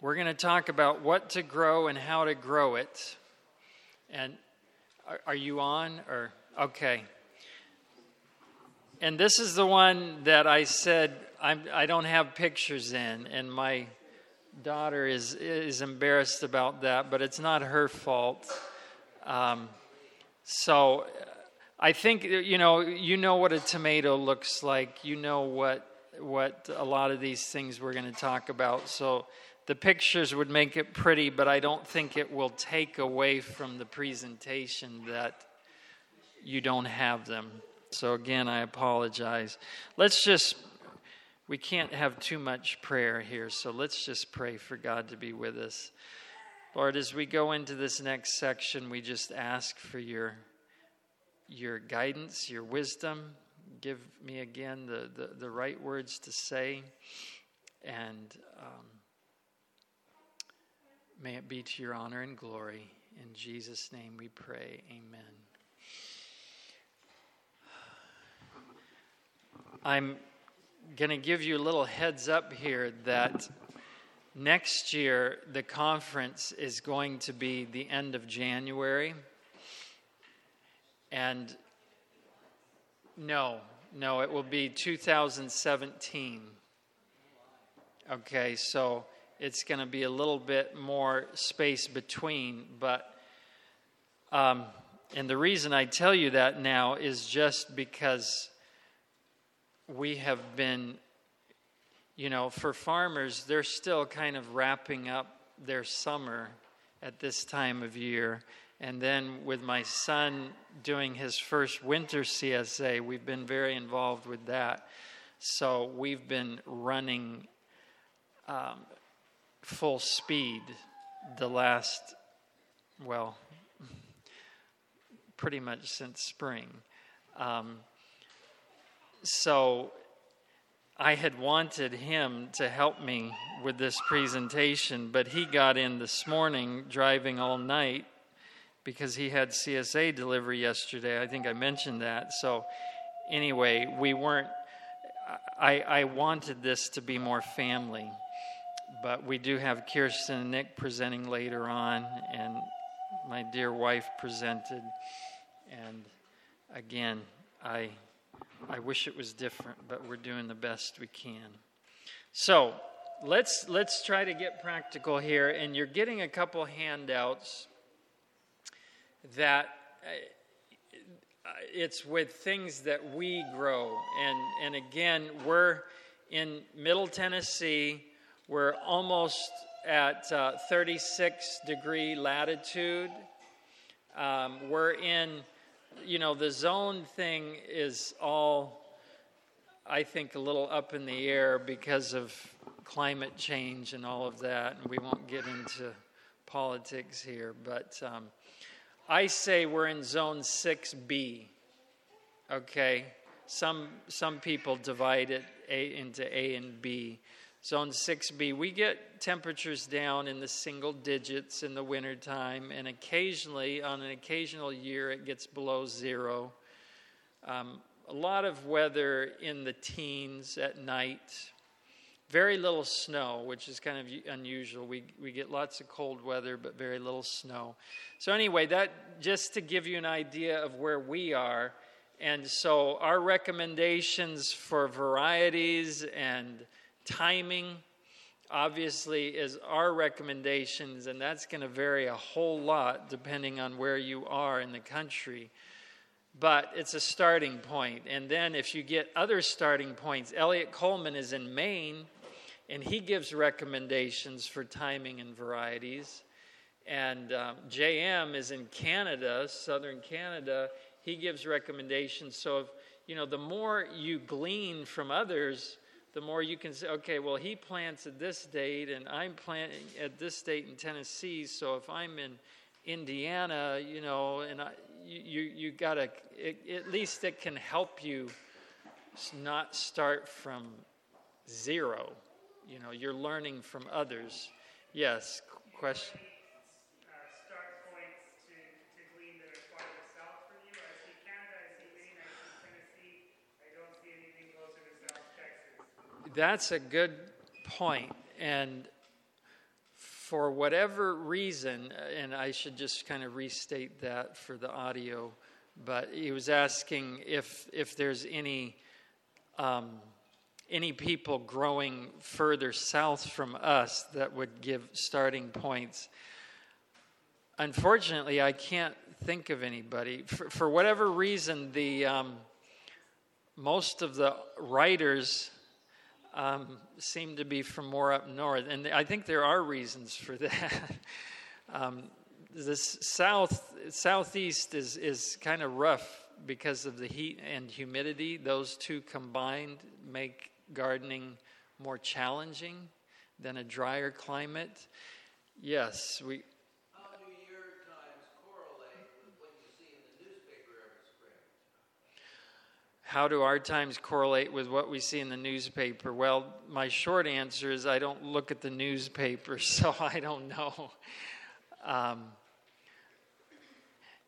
we're going to talk about what to grow and how to grow it. And are, you on or okay? And this is the one that I said I'm, I do not have pictures in, and my daughter is is embarrassed about that, but it's not her fault. Um, so I think you know you know what a tomato looks like. You know what what a lot of these things we're going to talk about. So the pictures would make it pretty, but I don't think it will take away from the presentation that you don't have them. So again, I apologize. Let's just we can't have too much prayer here, so let's just pray for God to be with us. Lord, as we go into this next section, we just ask for your your guidance, your wisdom. Give me again the, the, the right words to say. And um, may it be to your honor and glory. In Jesus' name we pray. Amen. I'm going to give you a little heads up here that next year the conference is going to be the end of January. And no, no, it will be 2017. Okay, so it's going to be a little bit more space between, but. Um, and the reason I tell you that now is just because we have been, you know, for farmers, they're still kind of wrapping up their summer at this time of year. And then with my son doing his first winter CSA, we've been very involved with that. So we've been running um, full speed the last, well, pretty much since spring. Um, so I had wanted him to help me with this presentation, but he got in this morning driving all night because he had CSA delivery yesterday. I think I mentioned that. So, anyway, we weren't, I, I wanted this to be more family, but we do have Kirsten and Nick presenting later on, and my dear wife presented. And again, I, I wish it was different, but we're doing the best we can. So, let's let's try to get practical here and you're getting a couple handouts that uh, it's with things that we grow. And, and again, we're in Middle Tennessee, we're almost at uh, 36 degree latitude. Um, we're in, you know, the zone thing is all, I think, a little up in the air because of climate change and all of that. And we won't get into politics here, but um, I say we're in zone 6B. Okay? Some, some people divide it a, into A and B. Zone 6B, we get temperatures down in the single digits in the wintertime, and occasionally, on an occasional year, it gets below zero. Um, a lot of weather in the teens at night. Very little snow, which is kind of unusual. We, we get lots of cold weather, but very little snow. So, anyway, that just to give you an idea of where we are. And so, our recommendations for varieties and timing obviously is our recommendations, and that's going to vary a whole lot depending on where you are in the country. But it's a starting point. And then, if you get other starting points, Eliot Coleman is in Maine and he gives recommendations for timing and varieties. And um, JM is in Canada, southern Canada. He gives recommendations. So, if, you know, the more you glean from others, the more you can say, okay, well, he plants at this date, and I'm planting at this date in Tennessee. So if I'm in Indiana, you know, and I, you, you, you got to, at least it can help you not start from zero you know, you're learning from others. Yes, question. That's a good point. And for whatever reason, and I should just kind of restate that for the audio, but he was asking if if there's any um, any people growing further south from us that would give starting points. Unfortunately, I can't think of anybody. For, for whatever reason, the um, most of the writers um, seem to be from more up north, and I think there are reasons for that. um, south southeast is is kind of rough because of the heat and humidity. Those two combined make gardening more challenging than a drier climate. Yes, we how do our times correlate with what we see in the newspaper? Well, my short answer is I don't look at the newspaper, so I don't know. Um,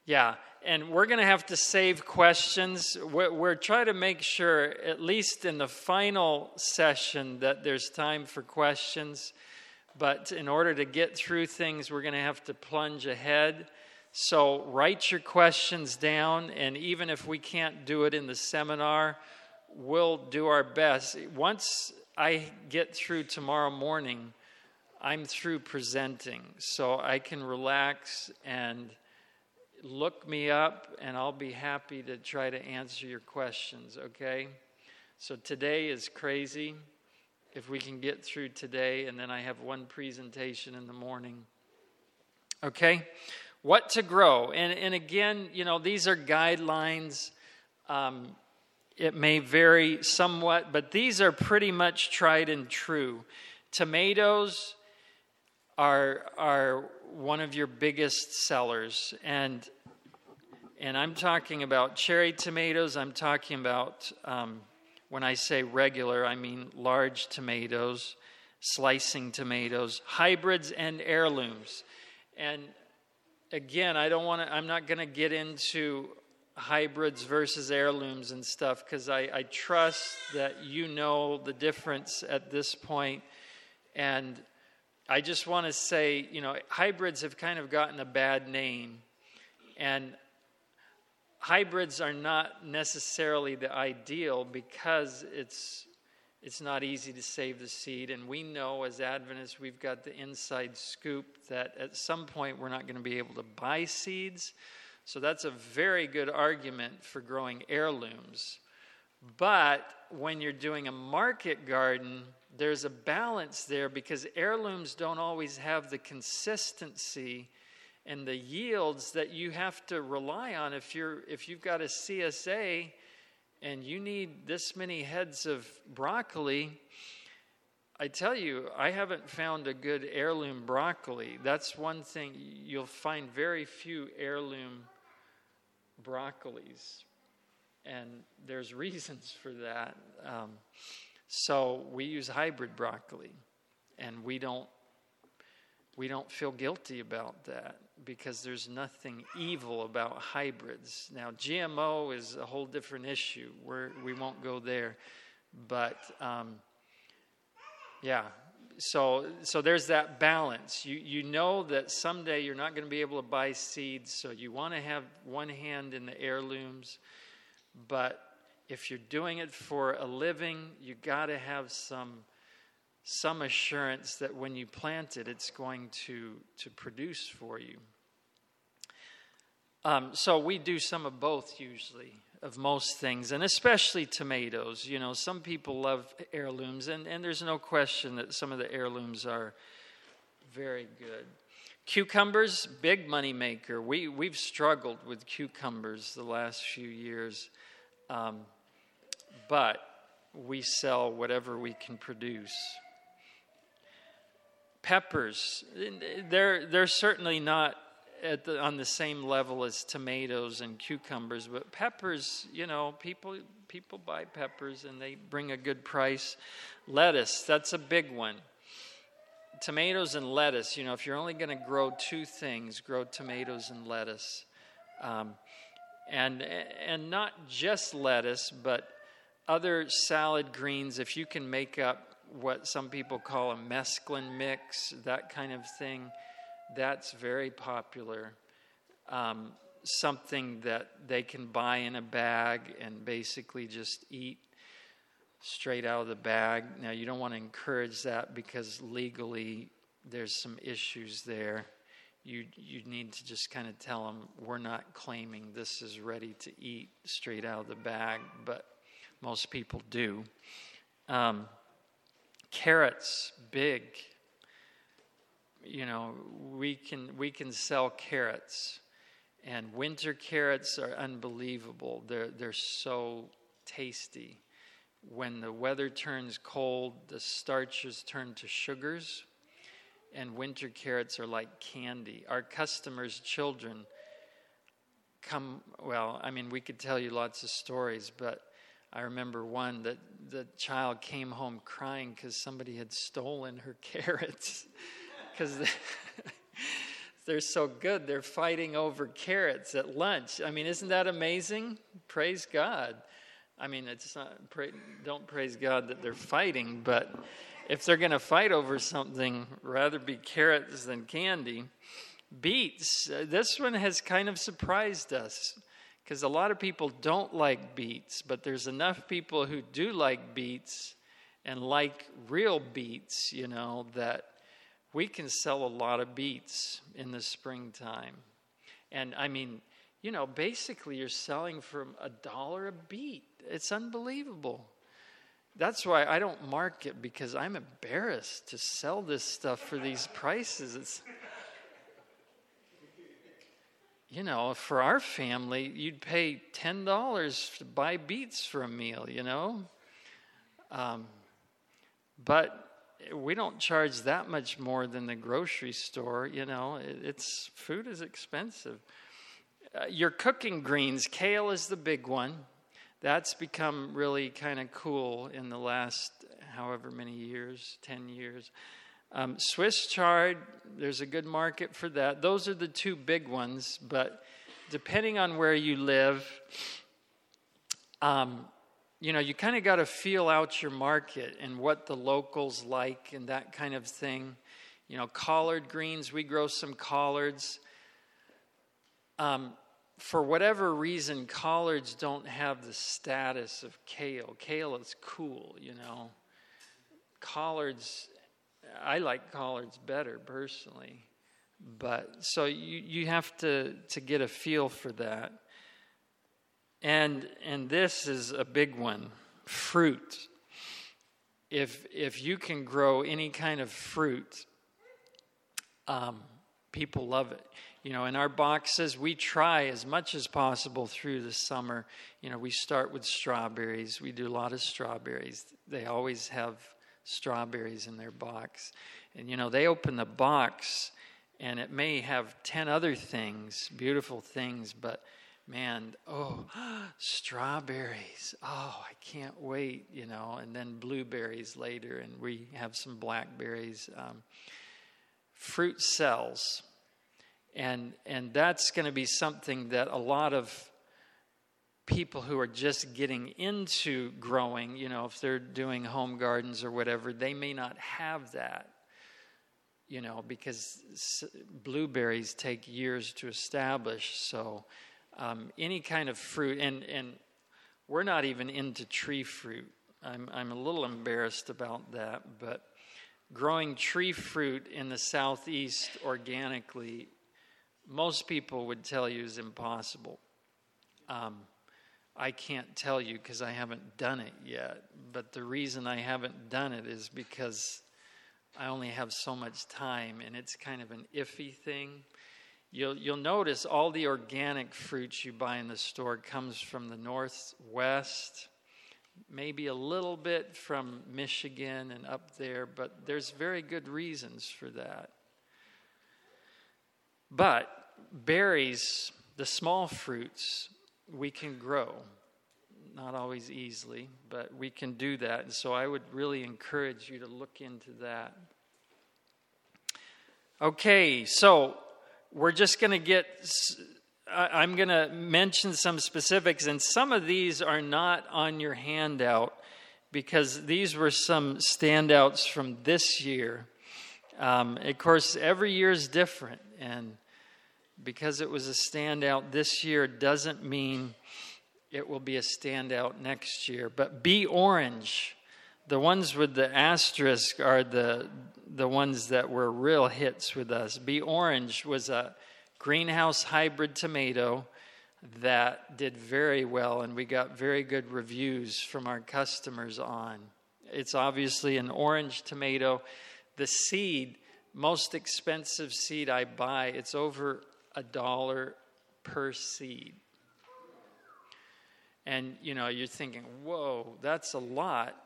yeah, and we're going to have to save questions. We're, we're trying to make sure, at least in the final session, that there's time for questions. But in order to get through things, we're going to have to plunge ahead. So write your questions down, and even if we can't do it in the seminar, we'll do our best. Once I get through tomorrow morning, I'm through presenting, so I can relax and look me up, and I'll be happy to try to answer your questions, okay? So today is crazy. If we can get through today, and then I have one presentation in the morning. Okay? What to grow. And, and again, you know, these are guidelines. Um, it may vary somewhat, but these are pretty much tried and true. Tomatoes are, are one of your biggest sellers. And, and I'm talking about cherry tomatoes. I'm talking about, um, when I say regular, I mean large tomatoes, slicing tomatoes, hybrids, and heirlooms. And again, I don't want to, I'm not going to get into hybrids versus heirlooms and stuff because I, I trust that you know the difference at this point. And I just want to say, you know, hybrids have kind of gotten a bad name. And hybrids are not necessarily the ideal because it's it's not easy to save the seed. And we know as Adventists, we've got the inside scoop that at some point we're not going to be able to buy seeds. So that's a very good argument for growing heirlooms. But when you're doing a market garden, there's a balance there because heirlooms don't always have the consistency and the yields that you have to rely on if you're if you've got a CSA and you need this many heads of broccoli, I tell you, I haven't found a good heirloom broccoli. That's one thing. You'll find very few heirloom broccolis. And there's reasons for that. Um, so we use hybrid broccoli, and we don't we don't feel guilty about that because there's nothing evil about hybrids. Now, GMO is a whole different issue. We're, we won't go there. But um, yeah, so, so there's that balance. You, you know that someday you're not going to be able to buy seeds, so you want to have one hand in the heirlooms. But if you're doing it for a living, you got to have some some assurance that when you plant it, it's going to, to produce for you. Um, so we do some of both usually of most things, and especially tomatoes. You know, some people love heirlooms, and, and there's no question that some of the heirlooms are very good. Cucumbers, big money maker. We, we've struggled with cucumbers the last few years, um, but we sell whatever we can produce peppers. They're, they're certainly not the, on the same level as tomatoes and cucumbers, but peppers, you know, people, people buy peppers and they bring a good price. Lettuce, that's a big one. Tomatoes and lettuce, you know, if you're only going to grow two things, grow tomatoes and lettuce. Um, and, and not just lettuce, but other salad greens, if you can make up what some people call a mesclun mix, that kind of thing. That's very popular. Um, something that they can buy in a bag and basically just eat straight out of the bag. Now, you don't want to encourage that because legally there's some issues there. You, you need to just kind of tell them we're not claiming this is ready to eat straight out of the bag, but most people do. Um, carrots, big. You know, we can we can sell carrots, and winter carrots are unbelievable. They're they're so tasty. When the weather turns cold, the starches turn to sugars, and winter carrots are like candy. Our customers' children come. Well, I mean, we could tell you lots of stories, but I remember one that the child came home crying because somebody had stolen her carrots because they're so good. They're fighting over carrots at lunch. I mean, isn't that amazing? Praise God. I mean, it's not, pray, don't praise God that they're fighting, but if they're going to fight over something, rather be carrots than candy. Beets, uh, this one has kind of surprised us because a lot of people don't like beets, but there's enough people who do like beets and like real beets, you know, that we can sell a lot of beets in the springtime. And I mean, you know, basically you're selling from a dollar a beet. It's unbelievable. That's why I don't market because I'm embarrassed to sell this stuff for these prices. It's you know, for our family, you'd pay $10 to buy beets for a meal, you know? Um, but we don't charge that much more than the grocery store, you know? It's food is expensive. Uh, your cooking greens, kale is the big one. That's become really kind of cool in the last however many years, 10 years. Um, Swiss chard, there's a good market for that. Those are the two big ones, but depending on where you live, um, you know, you kind of got to feel out your market and what the locals like and that kind of thing. You know, collard greens, we grow some collards. Um, for whatever reason, collards don't have the status of kale. Kale is cool, you know. Collards I like collards better personally. But so you, you have to, to get a feel for that. And and this is a big one. Fruit. If if you can grow any kind of fruit, um, people love it. You know, in our boxes, we try as much as possible through the summer. You know, we start with strawberries. We do a lot of strawberries. They always have strawberries in their box. And you know, they open the box and it may have 10 other things, beautiful things, but man, oh, strawberries. Oh, I can't wait, you know, and then blueberries later, and we have some blackberries. Um, fruit sells. And, and that's going to be something that a lot of people who are just getting into growing, you know, if they're doing home gardens or whatever, they may not have that, you know, because blueberries take years to establish. So, um, any kind of fruit, and, and we're not even into tree fruit. I'm, I'm a little embarrassed about that, but growing tree fruit in the southeast organically, most people would tell you is impossible. Um, I can't tell you because I haven't done it yet. But the reason I haven't done it is because I only have so much time and it's kind of an iffy thing. You'll, you'll notice all the organic fruits you buy in the store comes from the northwest, maybe a little bit from Michigan and up there, but there's very good reasons for that. But berries, the small fruits, we can grow. Not always easily, but we can do that. And so I would really encourage you to look into that. Okay, so we're just going to get, I'm going to mention some specifics, and some of these are not on your handout because these were some standouts from this year. Um, of course, every year is different, and because it was a standout this year doesn't mean it will be a standout next year. But be orange. The ones with the asterisk are the the ones that were real hits with us. Be orange was a greenhouse hybrid tomato that did very well, and we got very good reviews from our customers on. It's obviously an orange tomato. The seed, most expensive seed I buy, it's over a dollar per seed. And you know, you're thinking, whoa, that's a lot,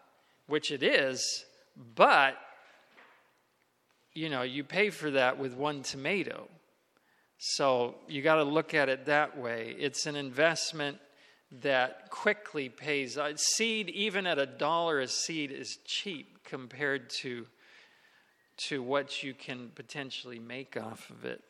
which it is, but you know, you pay for that with one tomato. So you got to look at it that way. It's an investment that quickly pays. A seed, even at a dollar a seed, is cheap compared to, to what you can potentially make off of it.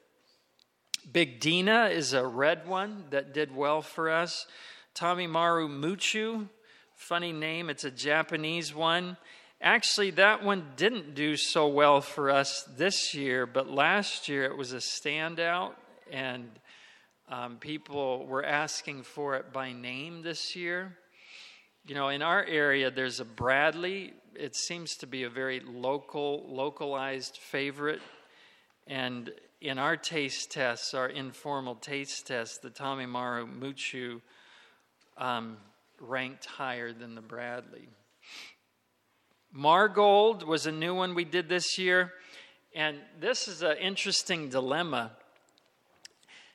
Big Dena is a red one that did well for us. Tomimaru Muchoo, funny name, it's a Japanese one. Actually, that one didn't do so well for us this year, but last year it was a standout, and um, people were asking for it by name this year. You know, in our area, there's a Bradley. It seems to be a very local, localized favorite. And in our taste tests, our informal taste tests, the Tomimaru Muchoo um, ranked higher than the Bradley. Margold was a new one we did this year. And this is an interesting dilemma.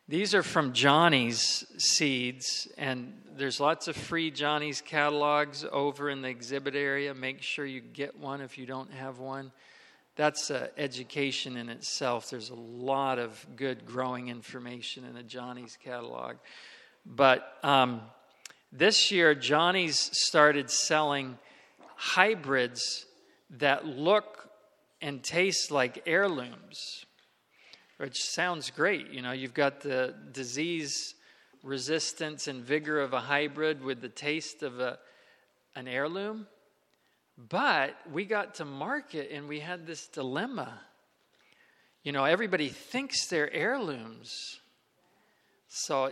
These are from Johnny's seeds, and there's lots of free Johnny's catalogs over in the exhibit area. Make sure you get one if you don't have one. That's an education in itself. There's a lot of good growing information in a Johnny's catalog. But um, this year, Johnny's started selling hybrids that look and taste like heirlooms, which sounds great. You know, you've got the disease resistance and vigor of a hybrid with the taste of a, an heirloom. But we got to market and we had this dilemma. You know, everybody thinks they're heirlooms. So,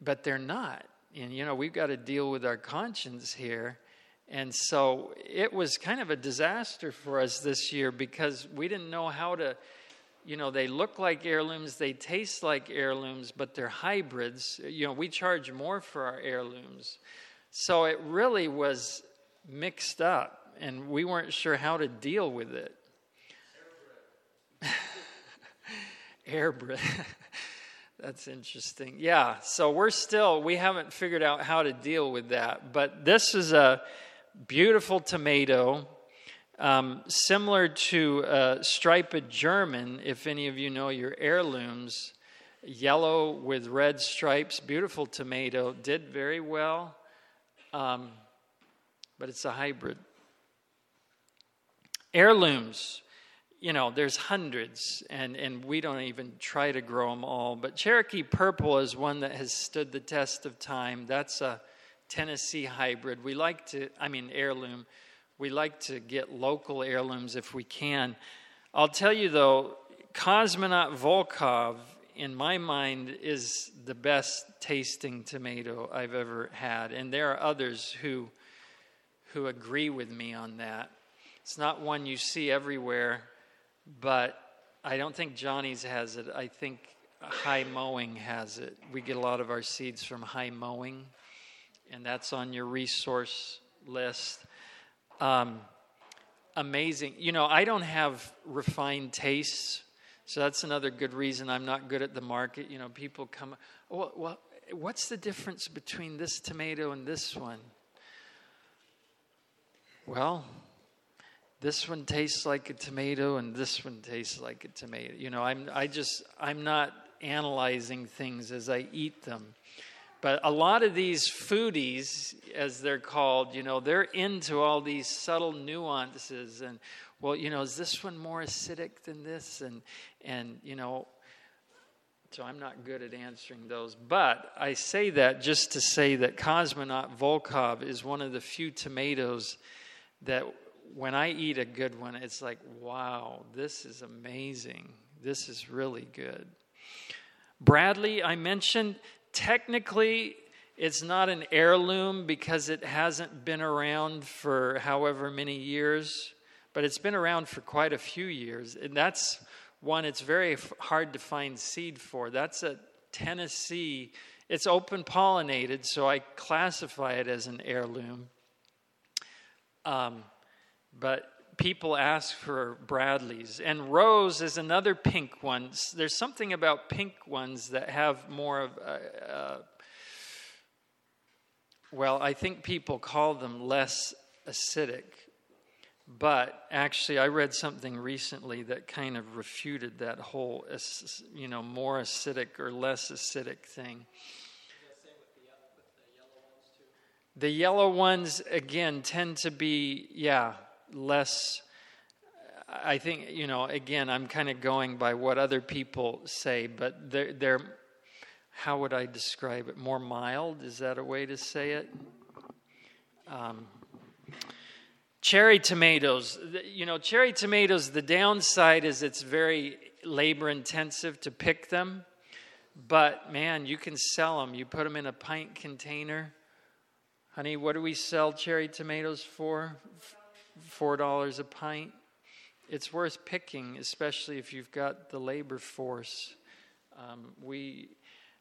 but they're not. And, you know, we've got to deal with our conscience here. And so it was kind of a disaster for us this year because we didn't know how to, you know, they look like heirlooms, they taste like heirlooms, but they're hybrids. You know, we charge more for our heirlooms. So it really was mixed up, and we weren't sure how to deal with it. Airbred. That's interesting. Yeah, so we're still, we haven't figured out how to deal with that. But this is a beautiful tomato, um, similar to a striped German, if any of you know your heirlooms. Yellow with red stripes, beautiful tomato, did very well, um, but it's a hybrid. Heirlooms, you know, there's hundreds, and, and we don't even try to grow them all. But Cherokee Purple is one that has stood the test of time. That's a Tennessee hybrid. We like to, I mean, heirloom. We like to get local heirlooms if we can. I'll tell you though, Cosmonaut Volkov, in my mind, is the best tasting tomato I've ever had. And there are others who, who agree with me on that. It's not one you see everywhere, but I don't think Johnny's has it. I think High Mowing has it. We get a lot of our seeds from High Mowing and that's on your resource list. Um, amazing. You know, I don't have refined tastes, so that's another good reason I'm not good at the market. You know, people come, well, well what's the difference between this tomato and this one? Well, this one tastes like a tomato and this one tastes like a tomato. You know, I'm I just I'm not analyzing things as I eat them. But a lot of these foodies, as they're called, you know, they're into all these subtle nuances. And, well, you know, is this one more acidic than this? And, and you know, So I'm not good at answering those. But I say that just to say that Cosmonaut Volkov is one of the few tomatoes that when I eat a good one, it's like, wow, this is amazing. This is really good. Bradley, I mentioned, technically, it's not an heirloom because it hasn't been around for however many years, but it's been around for quite a few years. And that's one it's very hard to find seed for. That's a Tennessee. It's open pollinated, so I classify it as an heirloom. Um, but people ask for Bradleys. And Rose is another pink one. There's something about pink ones that have more of, a, uh, well, I think people call them less acidic. But actually, I read something recently that kind of refuted that whole, you know, more acidic or less acidic thing. The yellow ones, again, tend to be, yeah, less. I think, you know, again, I'm kind of going by what other people say, but they're, they're, how would I describe it? More mild? Is that a way to say it? Um, cherry tomatoes. You know, cherry tomatoes, the downside is it's very labor intensive to pick them, but man, you can sell them. You put them in a pint container. Honey, what do we sell cherry tomatoes for? $4 a pint. It's worth picking, especially if you've got the labor force. Um, we,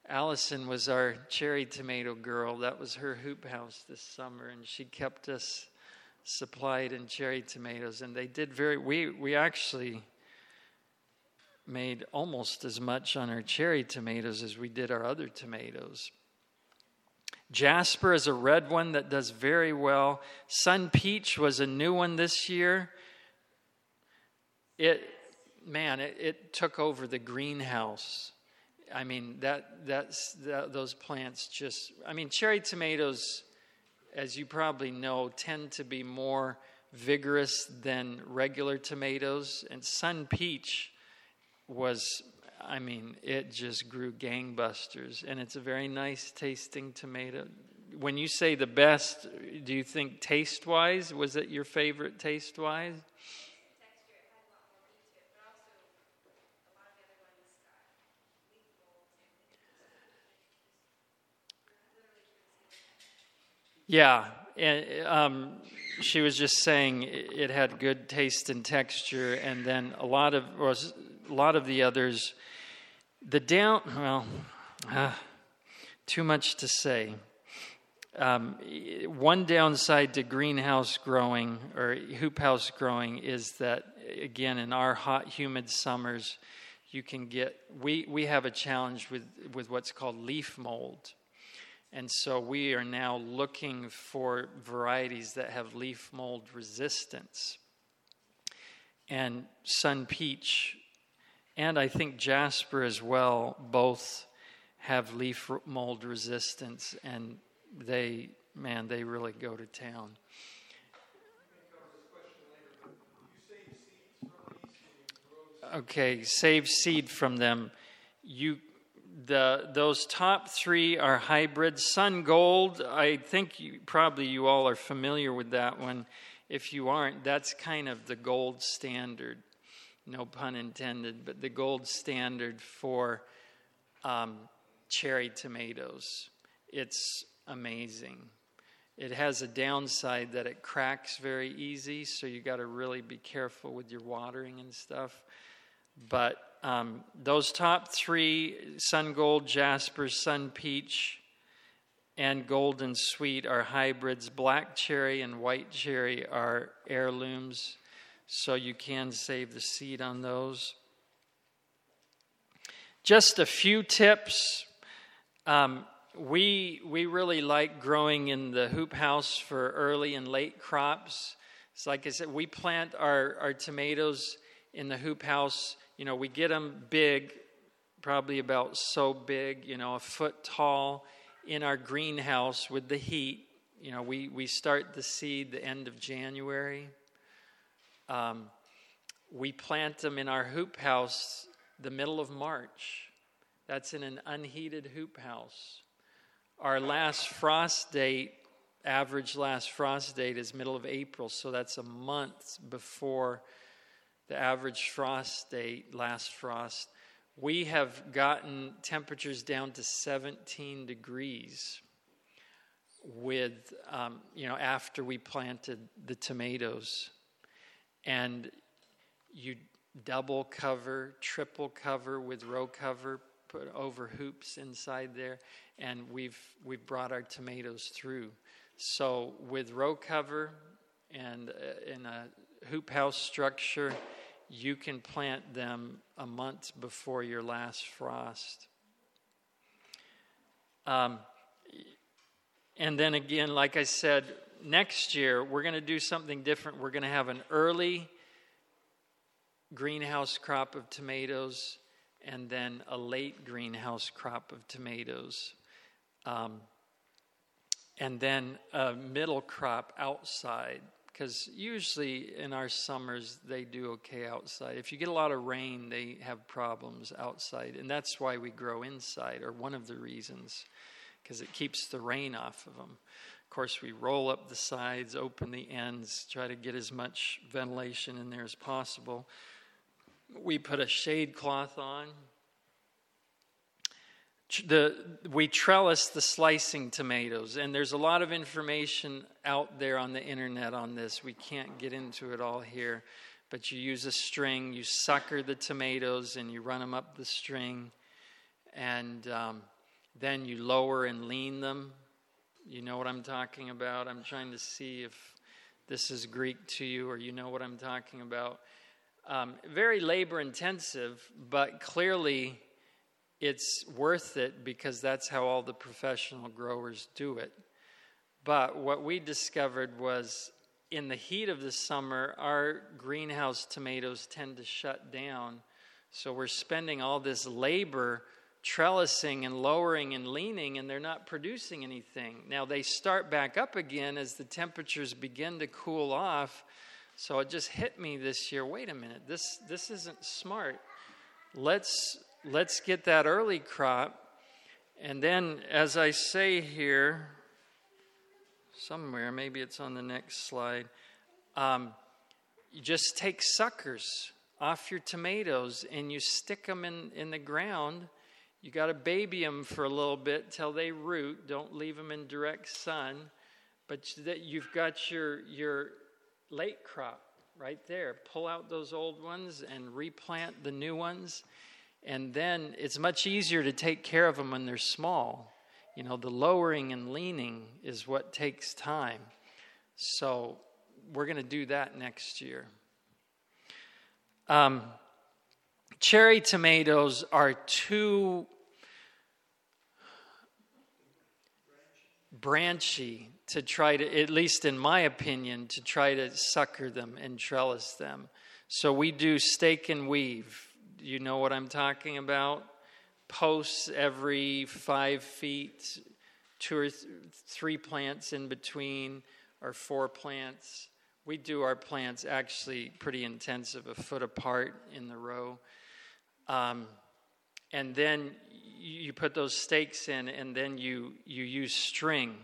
Allison was our cherry tomato girl. That was her hoop house this summer, and she kept us supplied in cherry tomatoes. And they did very, we, we actually made almost as much on our cherry tomatoes as we did our other tomatoes. Jasper is a red one that does very well. Sun Peach was a new one this year. It, man, it, it took over the greenhouse. I mean, that, that's, that, those plants just, I mean, cherry tomatoes, as you probably know, tend to be more vigorous than regular tomatoes. And Sun Peach was I mean, it just grew gangbusters, and it's a very nice tasting tomato. When you say the best, do you think taste wise? Was it your favorite taste wise? Yeah, and um, she was just saying it had good taste and texture, and then a lot of was lot of the others the down, well, uh, too much to say. Um, one downside to greenhouse growing or hoop house growing is that, again, in our hot, humid summers, you can get, we, we have a challenge with, with what's called leaf mold. And so we are now looking for varieties that have leaf mold resistance. And Sun Peach and I think Jasper as well both have leaf mold resistance, and they, man, they really go to town. Okay, save seed from them. You, the those top three are hybrids. Sun Gold, I think you, probably you all are familiar with that one. If you aren't, that's kind of the gold standard no pun intended, but the gold standard for um, cherry tomatoes. It's amazing. It has a downside that it cracks very easy, so you got to really be careful with your watering and stuff. But um, those top three Sun Gold, Jasper, Sun Peach, and Golden Sweet are hybrids. Black cherry and white cherry are heirlooms so you can save the seed on those. Just a few tips. Um, we, we really like growing in the hoop house for early and late crops. It's like I said, we plant our, our tomatoes in the hoop house. You know, we get them big, probably about so big, you know, a foot tall in our greenhouse with the heat. You know, we, we start the seed the end of January. Um, we plant them in our hoop house the middle of March That's in an unheated hoop house. Our last frost date, average last frost date, is middle of April, so that's a month before the average frost date, last frost. We have gotten temperatures down to 17 degrees with, um, you know, after we planted the tomatoes. And you double cover, triple cover with row cover, put over hoops inside there, and we've we've brought our tomatoes through. So with row cover and uh, in a hoop house structure, you can plant them a month before your last frost. Um, and then again, like I said, next year we're going to do something different. We're going to have an early greenhouse crop of tomatoes and then a late greenhouse crop of tomatoes. Um, and then a middle crop outside because usually in our summers they do okay outside. If you get a lot of rain, they have problems outside, and that's why we grow inside, or one of the reasons, because it keeps the rain off of them. Of course, we roll up the sides, open the ends, try to get as much ventilation in there as possible. We put a shade cloth on the, we trellis the slicing tomatoes, and there's a lot of information out there on the internet on this. We can't get into it all here, but you use a string, you sucker the tomatoes, and you run them up the string, and um, then you lower and lean them. You know what I'm talking about? I'm trying to see if this is Greek to you or you know what I'm talking about. Um, very labor intensive, but clearly it's worth it because that's how all the professional growers do it. But what we discovered was in the heat of the summer, our greenhouse tomatoes tend to shut down. So we're spending all this labor trellising and lowering and leaning, and they're not producing anything. Now they start back up again as the temperatures begin to cool off. So it just hit me this year wait a minute, this, this isn't smart. Let's let's get that early crop. And then, as I say here, somewhere, maybe it's on the next slide, um, you just take suckers off your tomatoes and you stick them in, in the ground. You got to baby them for a little bit till they root. Don't leave them in direct sun. But you've got your, your late crop right there. Pull out those old ones and replant the new ones. And then it's much easier to take care of them when they're small. You know, the lowering and leaning is what takes time. So we're going to do that next year. Um, cherry tomatoes are too branchy to try to, at least in my opinion, to try to sucker them and trellis them. So we do stake and weave you know what I'm talking about? Posts every five feet, two or th- three plants in between, or four plants. We do our plants actually pretty intensive, a foot apart in the row. Um, and then you put those stakes in, and then you, you use string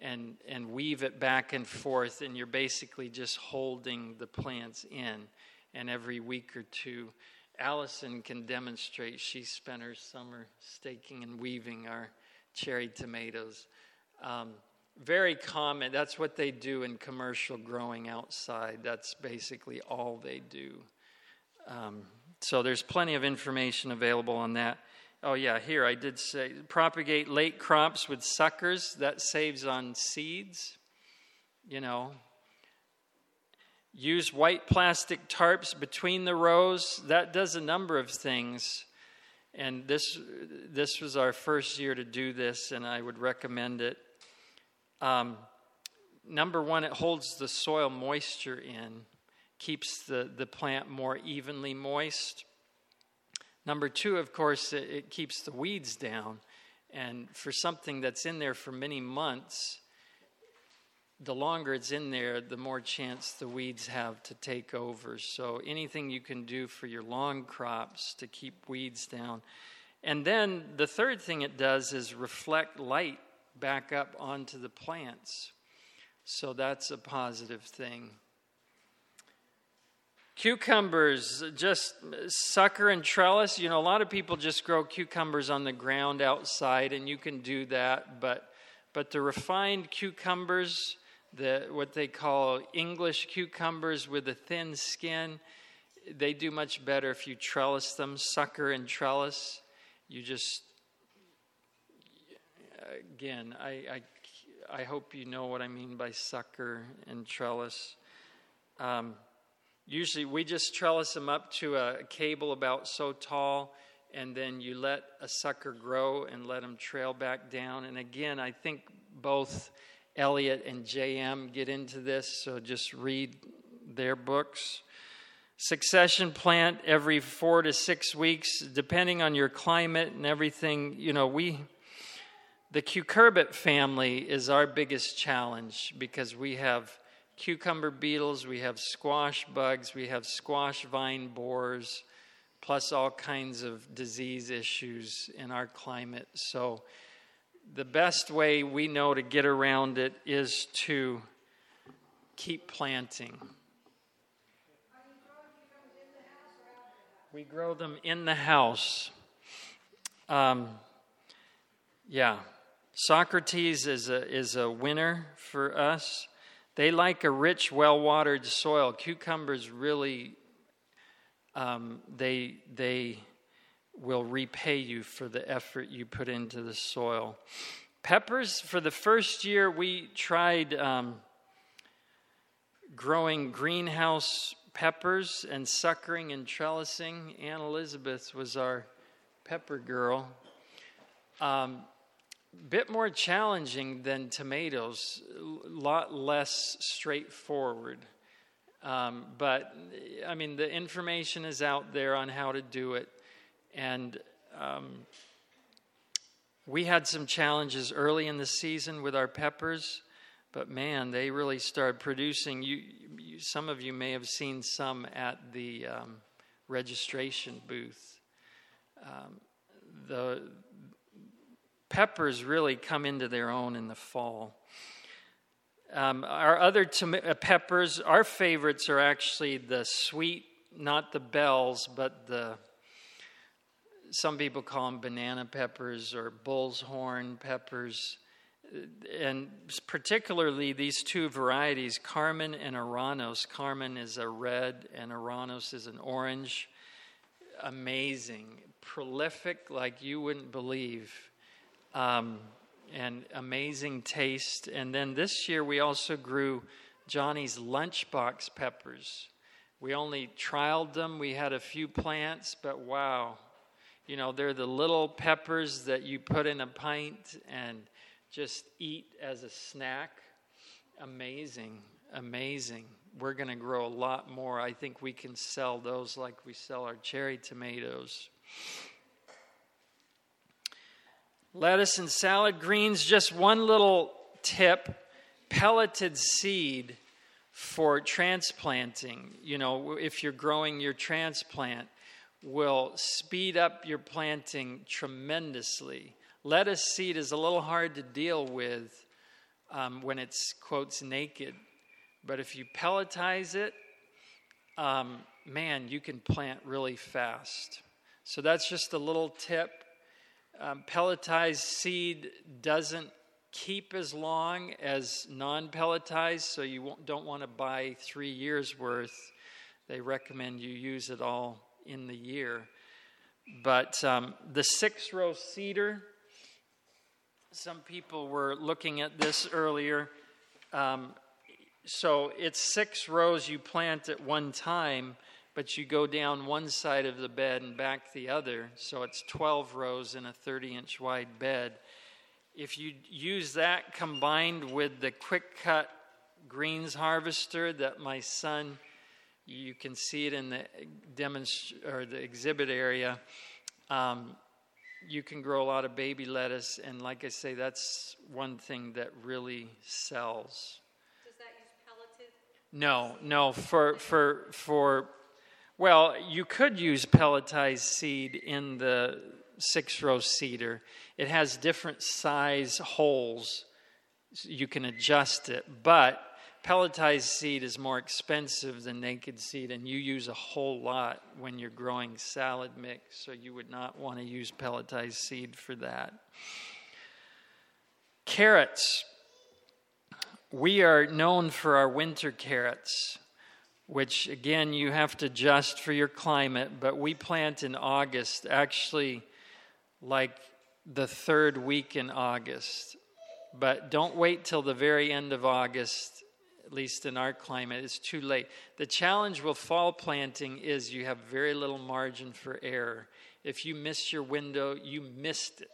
and, and weave it back and forth, and you're basically just holding the plants in. And every week or two, Allison can demonstrate she spent her summer staking and weaving our cherry tomatoes. Um, very common. That's what they do in commercial growing outside. That's basically all they do. Um, so there's plenty of information available on that. Oh, yeah, here I did say propagate late crops with suckers. That saves on seeds. You know, Use white plastic tarps between the rows. That does a number of things. And this, this was our first year to do this, and I would recommend it. Um, number one, it holds the soil moisture in, keeps the, the plant more evenly moist. Number two, of course, it, it keeps the weeds down. And for something that's in there for many months, the longer it's in there, the more chance the weeds have to take over. So, anything you can do for your long crops to keep weeds down. And then the third thing it does is reflect light back up onto the plants. So that's a positive thing. Cucumbers, just sucker and trellis. You know, a lot of people just grow cucumbers on the ground outside, and you can do that. But, but the refined cucumbers, the, what they call English cucumbers with a thin skin, they do much better if you trellis them, sucker and trellis. You just, again, I, I, I hope you know what I mean by sucker and trellis. Um, Usually, we just trellis them up to a cable about so tall, and then you let a sucker grow and let them trail back down. And again, I think both Eliot and JM get into this, so just read their books. Succession plant every four to six weeks, depending on your climate and everything. You know, we, the cucurbit family is our biggest challenge because we have cucumber beetles, we have squash bugs, we have squash vine borers, plus all kinds of disease issues in our climate. So, the best way we know to get around it is to keep planting. We grow them in the house. Um, yeah. Socrates is a, is a winner for us. They like a rich, well watered soil. Cucumbers really, um, they, they will repay you for the effort you put into the soil. Peppers, for the first year, we tried um, growing greenhouse peppers and suckering and trellising. Ann Elizabeth was our pepper girl. Um, bit more challenging than tomatoes, a lot less straightforward. Um, but I mean, the information is out there on how to do it. And um, we had some challenges early in the season with our peppers, but man, they really started producing. You, you some of you may have seen some at the um, registration booth. Um, the peppers really come into their own in the fall. Um, our other tom- uh, peppers, our favorites are actually the sweet, not the bells, but the some people call them banana peppers or bull's horn peppers. And particularly these two varieties, Carmen and Oranos. Carmen is a red and Oranos is an orange. Amazing, prolific like you wouldn't believe um, and amazing taste. And then this year we also grew Johnny's lunchbox peppers. We only trialed them, we had a few plants, but wow. You know, they're the little peppers that you put in a pint and just eat as a snack. Amazing, amazing. We're going to grow a lot more. I think we can sell those like we sell our cherry tomatoes lettuce and salad greens. Just one little tip pelleted seed for transplanting. You know, if you're growing your transplant, will speed up your planting tremendously. Lettuce seed is a little hard to deal with um, when it's, quotes, naked. But if you pelletize it, um, man, you can plant really fast. So that's just a little tip um, pelletized seed doesn't keep as long as non pelletized, so you don't want to buy three years worth. They recommend you use it all in the year. But um, the six row seeder, some people were looking at this earlier. Um, so it's six rows you plant at one time, but you go down one side of the bed and back the other, so it's 12 rows in a 30 inch wide bed. If you use that combined with the quick cut greens harvester that my son, you can see it in the demonst- or the exhibit area. Um, you can grow a lot of baby lettuce, and like I say, that's one thing that really sells. Does that use pelleted? No, no. For for for well, you could use pelletized seed in the six row seeder. It has different size holes. You can adjust it, but pelletized seed is more expensive than naked seed, and you use a whole lot when you're growing salad mix, so you would not want to use pelletized seed for that. Carrots. We are known for our winter carrots, which again you have to adjust for your climate, but we plant in August, actually, like the third week in August. But don't wait till the very end of August at least in our climate, it's too late. The challenge with fall planting is you have very little margin for error. If you miss your window, you missed it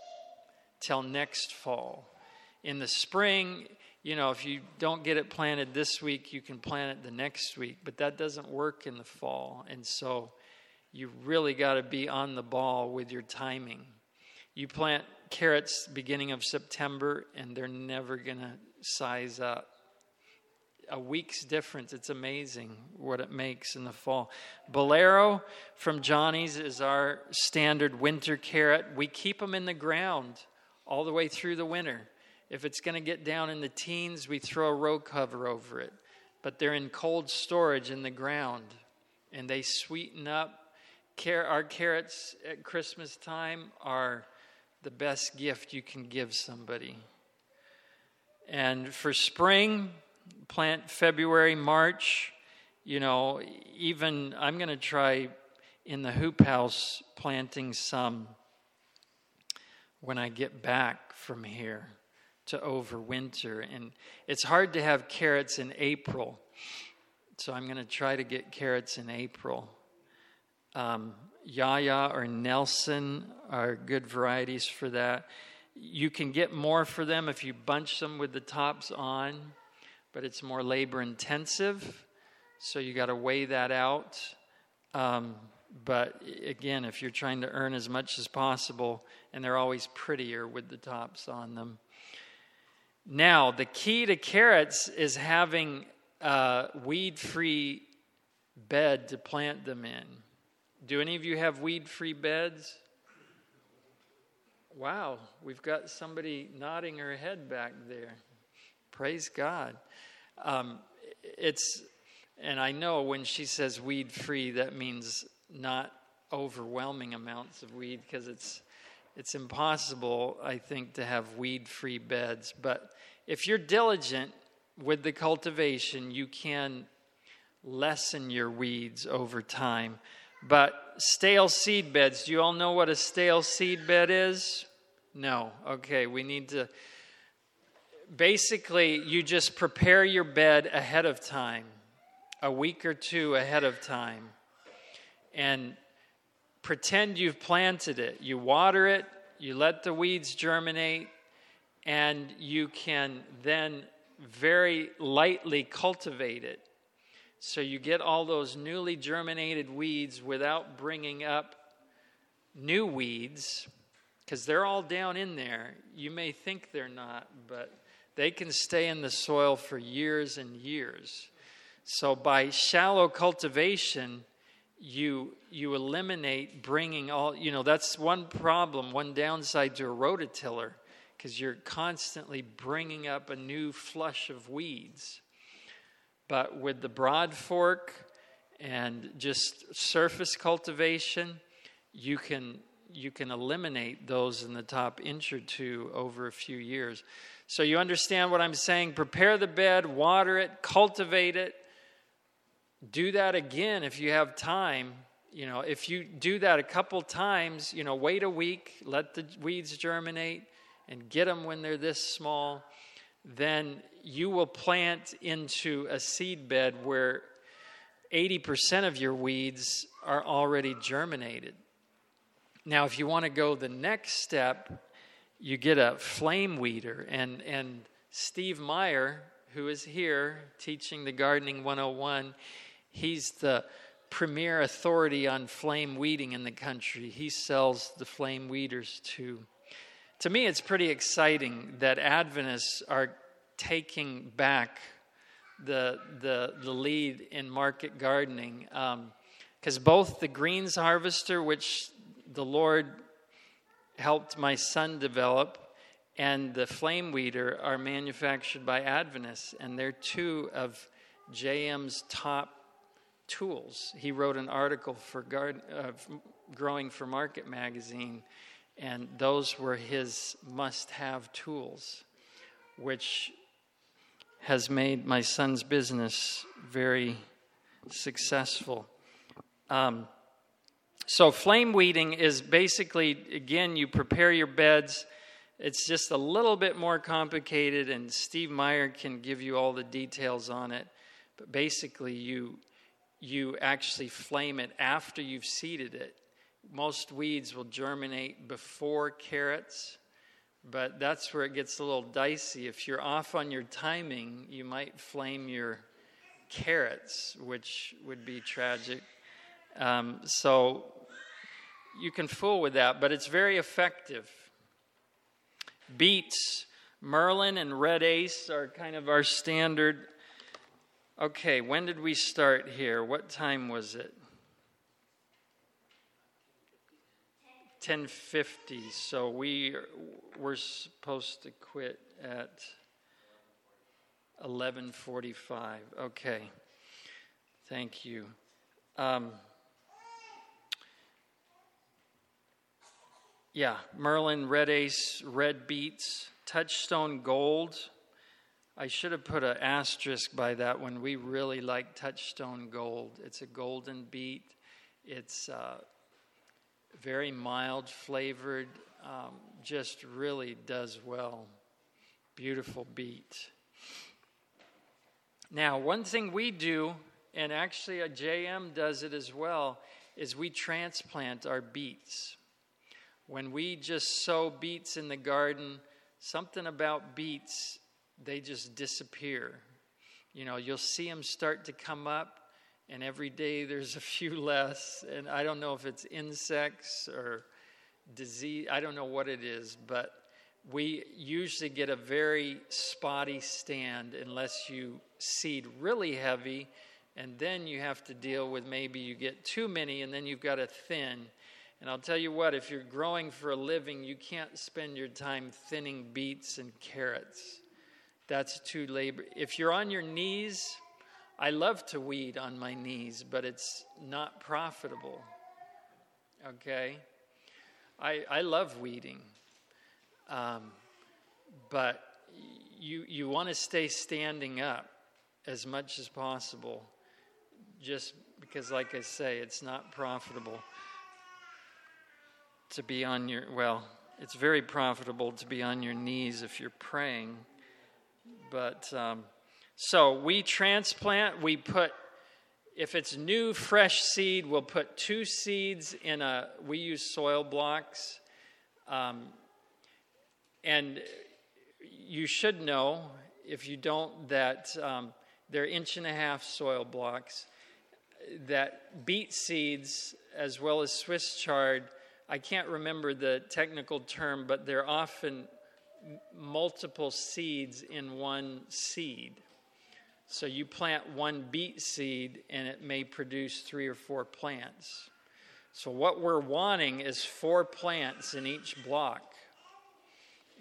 till next fall. In the spring, you know, if you don't get it planted this week, you can plant it the next week, but that doesn't work in the fall. And so you really got to be on the ball with your timing. You plant carrots beginning of September and they're never going to size up a week's difference. It's amazing what it makes in the fall. Bolero from Johnny's is our standard winter carrot. We keep them in the ground all the way through the winter. If it's going to get down in the teens, we throw a row cover over it. But they're in cold storage in the ground and they sweeten up. Our carrots at Christmas time are the best gift you can give somebody. And for spring, plant February, March. You know, even I'm going to try in the hoop house planting some when I get back from here to overwinter. And it's hard to have carrots in April. So I'm going to try to get carrots in April. Um, Yaya or Nelson are good varieties for that. You can get more for them if you bunch them with the tops on but it's more labor intensive. So you got to weigh that out. Um, but again, if you're trying to earn as much as possible, and they're always prettier with the tops on them. Now, the key to carrots is having a weed free bed to plant them in. Do any of you have weed free beds? Wow, we've got somebody nodding her head back there. Praise God. Um, it's, and I know when she says weed free, that means not overwhelming amounts of weed because it's it's impossible, I think, to have weed free beds. But if you're diligent with the cultivation, you can lessen your weeds over time. But stale seed beds, do you all know what a stale seed bed is? No. Okay, we need to basically, you just prepare your bed ahead of time, a week or two ahead of time, and pretend you've planted it. You water it, you let the weeds germinate, and you can then very lightly cultivate it. So you get all those newly germinated weeds without bringing up new weeds because they're all down in there. You may think they're not, but they can stay in the soil for years and years. So by shallow cultivation, you you eliminate bringing all you know that's one problem one downside to a rototiller because you're constantly bringing up a new flush of weeds but with the broad fork and just surface cultivation you can you can eliminate those in the top inch or two over a few years so you understand what I'm saying? Prepare the bed, water it, cultivate it. Do that again if you have time. You know, if you do that a couple times, you know, wait a week, let the weeds germinate, and get them when they're this small, then you will plant into a seed bed where 80% of your weeds are already germinated. Now, if you want to go the next step, you get a flame weeder. And, and Steve Meyer, who is here teaching the Gardening 101, he's the premier authority on flame weeding in the country. He sells the flame weeders to. To me, it's pretty exciting that Adventists are taking back the, the, the lead in market gardening. Because um, both the Greens Harvester, which the Lord helped my son develop, and the flame weeder are manufactured by Adventists, and they're two of JM's top tools. He wrote an article for Guard, uh, Growing for Market magazine, and those were his must have tools, which has made my son's business very successful. Um, so, flame weeding is basically, again, you prepare your beds. It's just a little bit more complicated, and Steve Meyer can give you all the details on it. But basically, you you actually flame it after you've seeded it. Most weeds will germinate before carrots, but that's where it gets a little dicey. If you're off on your timing, you might flame your carrots, which would be tragic. Um, so you can fool with that, but it's very effective. Beets, Merlin, and Red Ace are kind of our standard Okay, when did we start here? What time was it? 1050. So we were supposed to quit at 1145. Okay. Thank you. Um, yeah, Merlin, Red Ace, Red Beats, Touchstone Gold. I should have put an asterisk by that one. We really like Touchstone Gold. It's a golden beet. It's uh, very mild flavored. Um, just really does well. Beautiful beet. Now, one thing we do, and actually a JM does it as well, is we transplant our beets. When we just sow beets in the garden, something about beets they just disappear. You know, you'll see them start to come up, and every day there's a few less. And I don't know if it's insects or disease, I don't know what it is, but we usually get a very spotty stand unless you seed really heavy, and then you have to deal with maybe you get too many, and then you've got to thin. And I'll tell you what, if you're growing for a living, you can't spend your time thinning beets and carrots. That's too labor. If you're on your knees, I love to weed on my knees, but it's not profitable. Okay? I, I love weeding. Um, but you, you want to stay standing up as much as possible, just because, like I say, it's not profitable to be on your, well, it's very profitable to be on your knees if you're praying. But um, so we transplant, we put, if it's new, fresh seed, we'll put two seeds in a, we use soil blocks. Um, and you should know, if you don't, that um, they're inch and a half soil blocks. That beet seeds, as well as Swiss chard, I can't remember the technical term, but they're often multiple seeds in one seed. So you plant one beet seed and it may produce three or four plants. So what we're wanting is four plants in each block.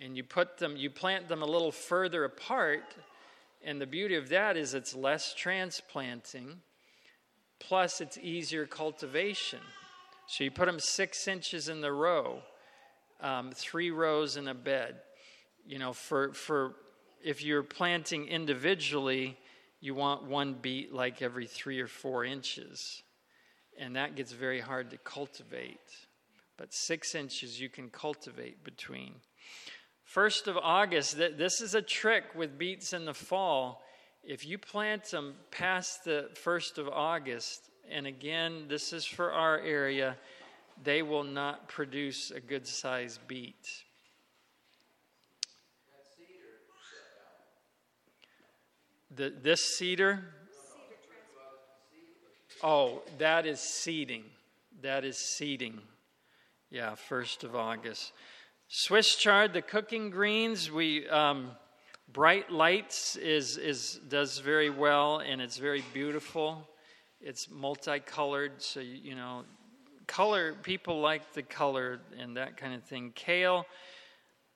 And you put them you plant them a little further apart and the beauty of that is it's less transplanting plus it's easier cultivation. So you put them 6 inches in the row. Um, three rows in a bed you know, for, for if you're planting individually, you want one beet like every three or four inches. And that gets very hard to cultivate. But six inches you can cultivate between. First of August, this is a trick with beets in the fall. If you plant them past the first of August, and again, this is for our area, they will not produce a good sized beet The, this seeder? Oh, that is seeding. That is seeding. Yeah, 1st of August. Swiss chard, the cooking greens, we um, bright lights is is does very well and it's very beautiful. It's multicolored, so you, you know color, people like the color and that kind of thing. Kale,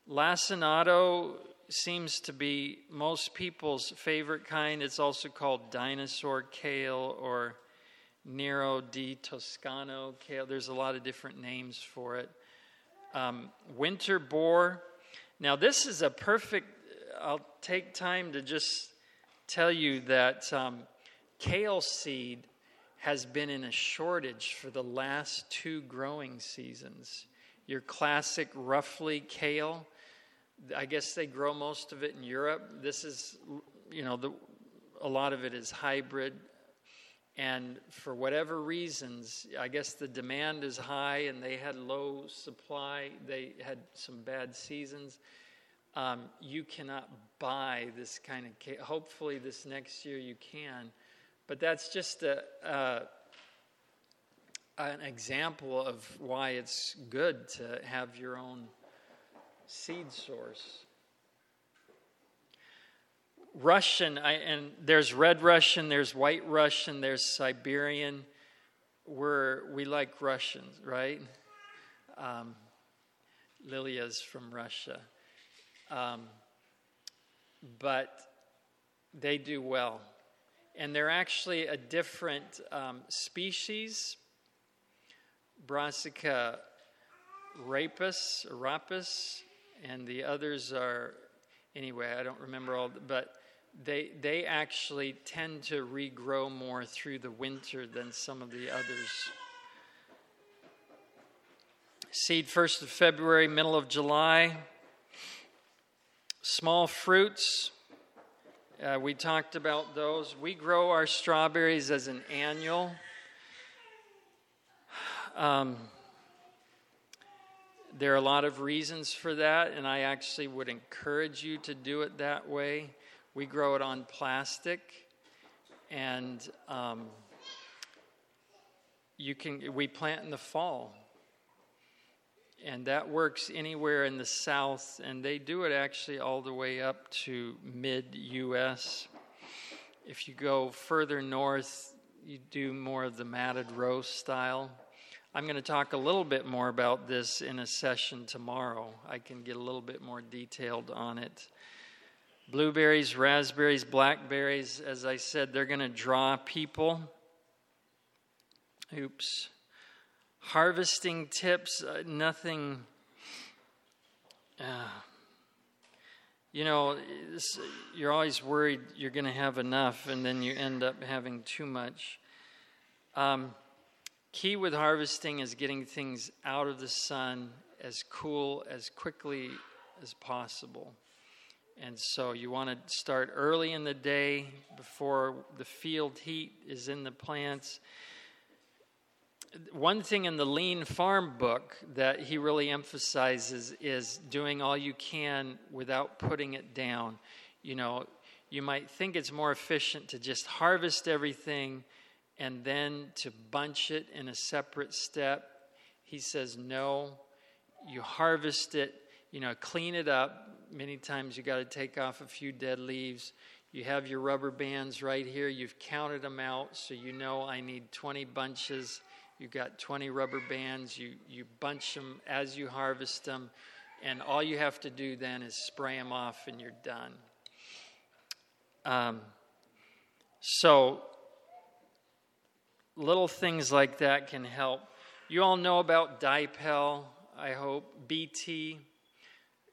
lacinato seems to be most people's favorite kind. It's also called dinosaur kale or Nero di Toscano kale. There's a lot of different names for it. Um, Winterbor. Now, this is a perfect, I'll take time to just tell you that um, kale seed has been in a shortage for the last two growing seasons. Your classic roughly kale, I guess they grow most of it in Europe. This is, you know, the, a lot of it is hybrid. And for whatever reasons, I guess the demand is high and they had low supply. They had some bad seasons. Um, you cannot buy this kind of kale. Hopefully, this next year you can. But that's just a, an example of why it's good to have your own seed source. Russian, I, and there's red Russian, there's white Russian, there's Siberian. We're, we like Russians, right? Um, Lilia's from Russia. Um, but they do well and they're actually a different um, species. Brassica napus, napus, and the others are, anyway, I don't remember all, but they, they actually tend to regrow more through the winter than some of the others. Seed 1st of February, middle of July. Small fruits, uh, we talked about those. We grow our strawberries as an annual. Um, there are a lot of reasons for that, and I actually would encourage you to do it that way. We grow it on plastic, and um, you can. We plant in the fall and that works anywhere in the south, and they do it actually all the way up to mid US. If you go further north, you do more of the matted row style. I'm going to talk a little bit more about this in a session tomorrow. I can get a little bit more detailed on it. Blueberries, raspberries, blackberries, as I said, they're going to draw people. Oops harvesting tips, uh, nothing. Uh, you know, you're always worried you're going to have enough, and then you end up having too much. Um, key with harvesting is getting things out of the sun as cool as quickly as possible. And so you want to start early in the day before the field heat is in the plants one thing in the lean farm book that he really emphasizes is doing all you can without putting it down. You know, you might think it's more efficient to just harvest everything and then to bunch it in a separate step. He says, no, you harvest it, you know, clean it up. Many times you got to take off a few dead leaves. You have your rubber bands right here. You've counted them out, so you know I need 20 bunches You've got 20 rubber bands. You, you bunch them as you harvest them. And all you have to do then is spray them off and you're done. Um, so, little things like that can help. You all know about Dipel, I hope, BT.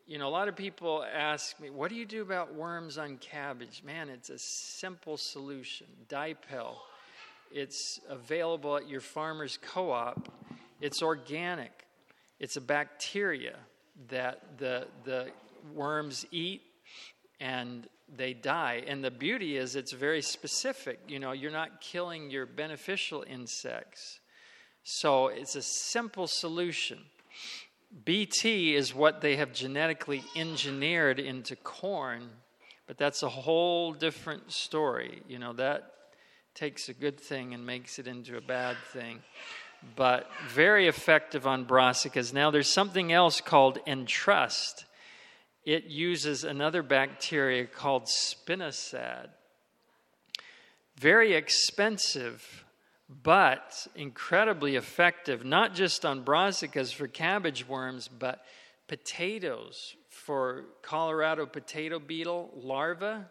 You know, a lot of people ask me, what do you do about worms on cabbage? Man, it's a simple solution. Dipel it's available at your farmer's co op. It's organic, it's a bacteria that the, the worms eat and they die. And the beauty is it's very specific. You know, you're not killing your beneficial insects. So it's a simple solution. BT is what they have genetically engineered into corn, but that's a whole different story. You know, that takes a good thing and makes it into a bad thing. But very effective on brassicas. Now, there's something else called entrust. It uses another bacteria called spinosad. Very expensive, but incredibly effective, not just on brassicas for cabbage worms, but potatoes for Colorado potato beetle larvae.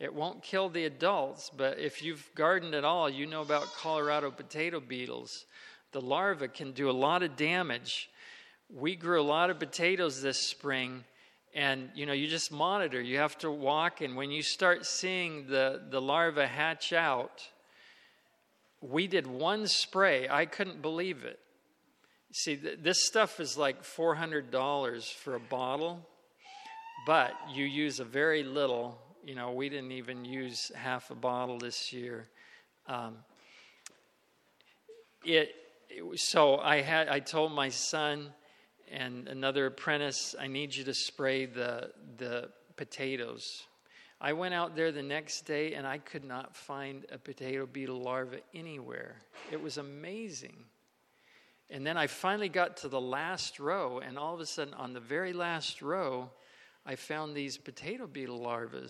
It won't kill the adults, but if you've gardened at all, you know about Colorado potato beetles. The larvae can do a lot of damage. We grew a lot of potatoes this spring, and you know, you just monitor. You have to walk, and when you start seeing the, the larvae hatch out, we did one spray. I couldn't believe it. See, this stuff is like $400 for a bottle, but you use a very little. You know, we didn't even use half a bottle this year. Um, it, it so I had I told my son and another apprentice, I need you to spray the the potatoes I went out there the next day and I could not find a potato beetle larva anywhere. It was amazing. And then I finally got to the last row, and all of a sudden, on the very last row, I found these potato beetle larvae.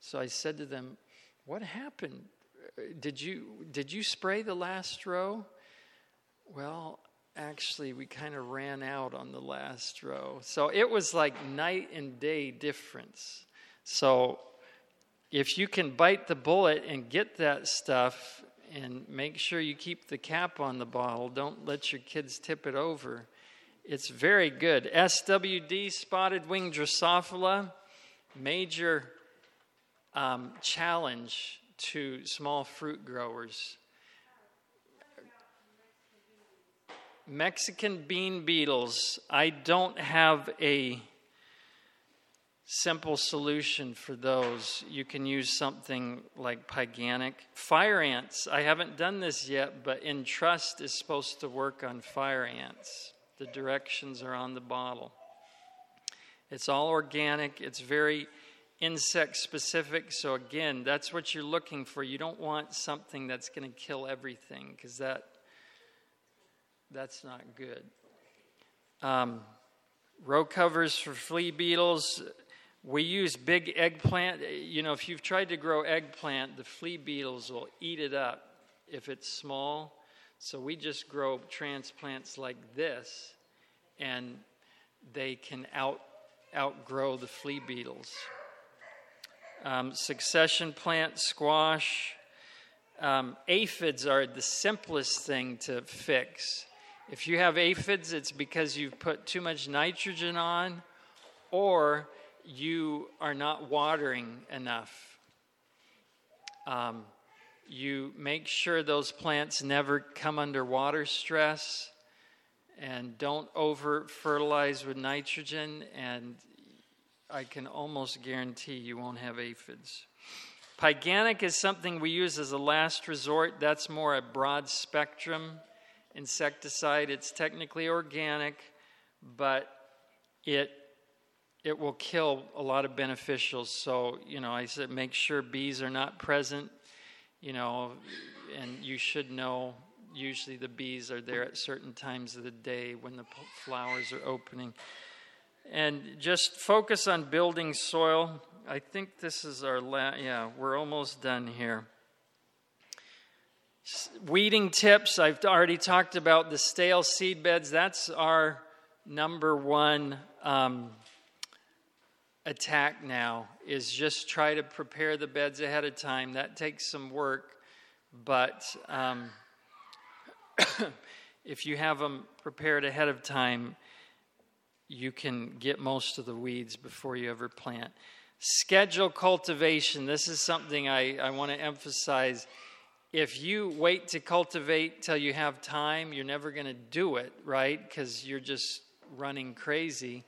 So I said to them, What happened? Did you, did you spray the last row? Well, actually, we kind of ran out on the last row. So it was like night and day difference. So if you can bite the bullet and get that stuff and make sure you keep the cap on the bottle, don't let your kids tip it over. It's very good. SWD, spotted wing Drosophila, major um, challenge to small fruit growers. Mexican bean beetles. I don't have a simple solution for those. You can use something like Pyganic. Fire ants, I haven't done this yet, but Entrust is supposed to work on fire ants. The directions are on the bottle. It's all organic, it's very insect specific. So, again, that's what you're looking for. You don't want something that's going to kill everything because that, that's not good. Um, row covers for flea beetles we use big eggplant. You know, if you've tried to grow eggplant, the flea beetles will eat it up if it's small. So we just grow transplants like this, and they can out outgrow the flea beetles. Um, succession plant squash. Um, aphids are the simplest thing to fix. If you have aphids, it's because you've put too much nitrogen on, or you are not watering enough. Um, you make sure those plants never come under water stress and don't over fertilize with nitrogen, and I can almost guarantee you won't have aphids. Pyganic is something we use as a last resort. That's more a broad spectrum insecticide. It's technically organic, but it it will kill a lot of beneficials. So, you know, I said make sure bees are not present, you know, and you should know usually the bees are there at certain times of the day when the flowers are opening. And just focus on building soil. I think this is our last, yeah, we're almost done here. Weeding tips, I've already talked about the stale seed beds. That's our number one um, attack now is just try to prepare the beds ahead of time. That takes some work, but um, if you have them prepared ahead of time, you can get most of the weeds before you ever plant. Schedule cultivation. This is something I, I want to emphasize. If you wait to cultivate till you have time, you're never going to do it, right? Because you're just running crazy.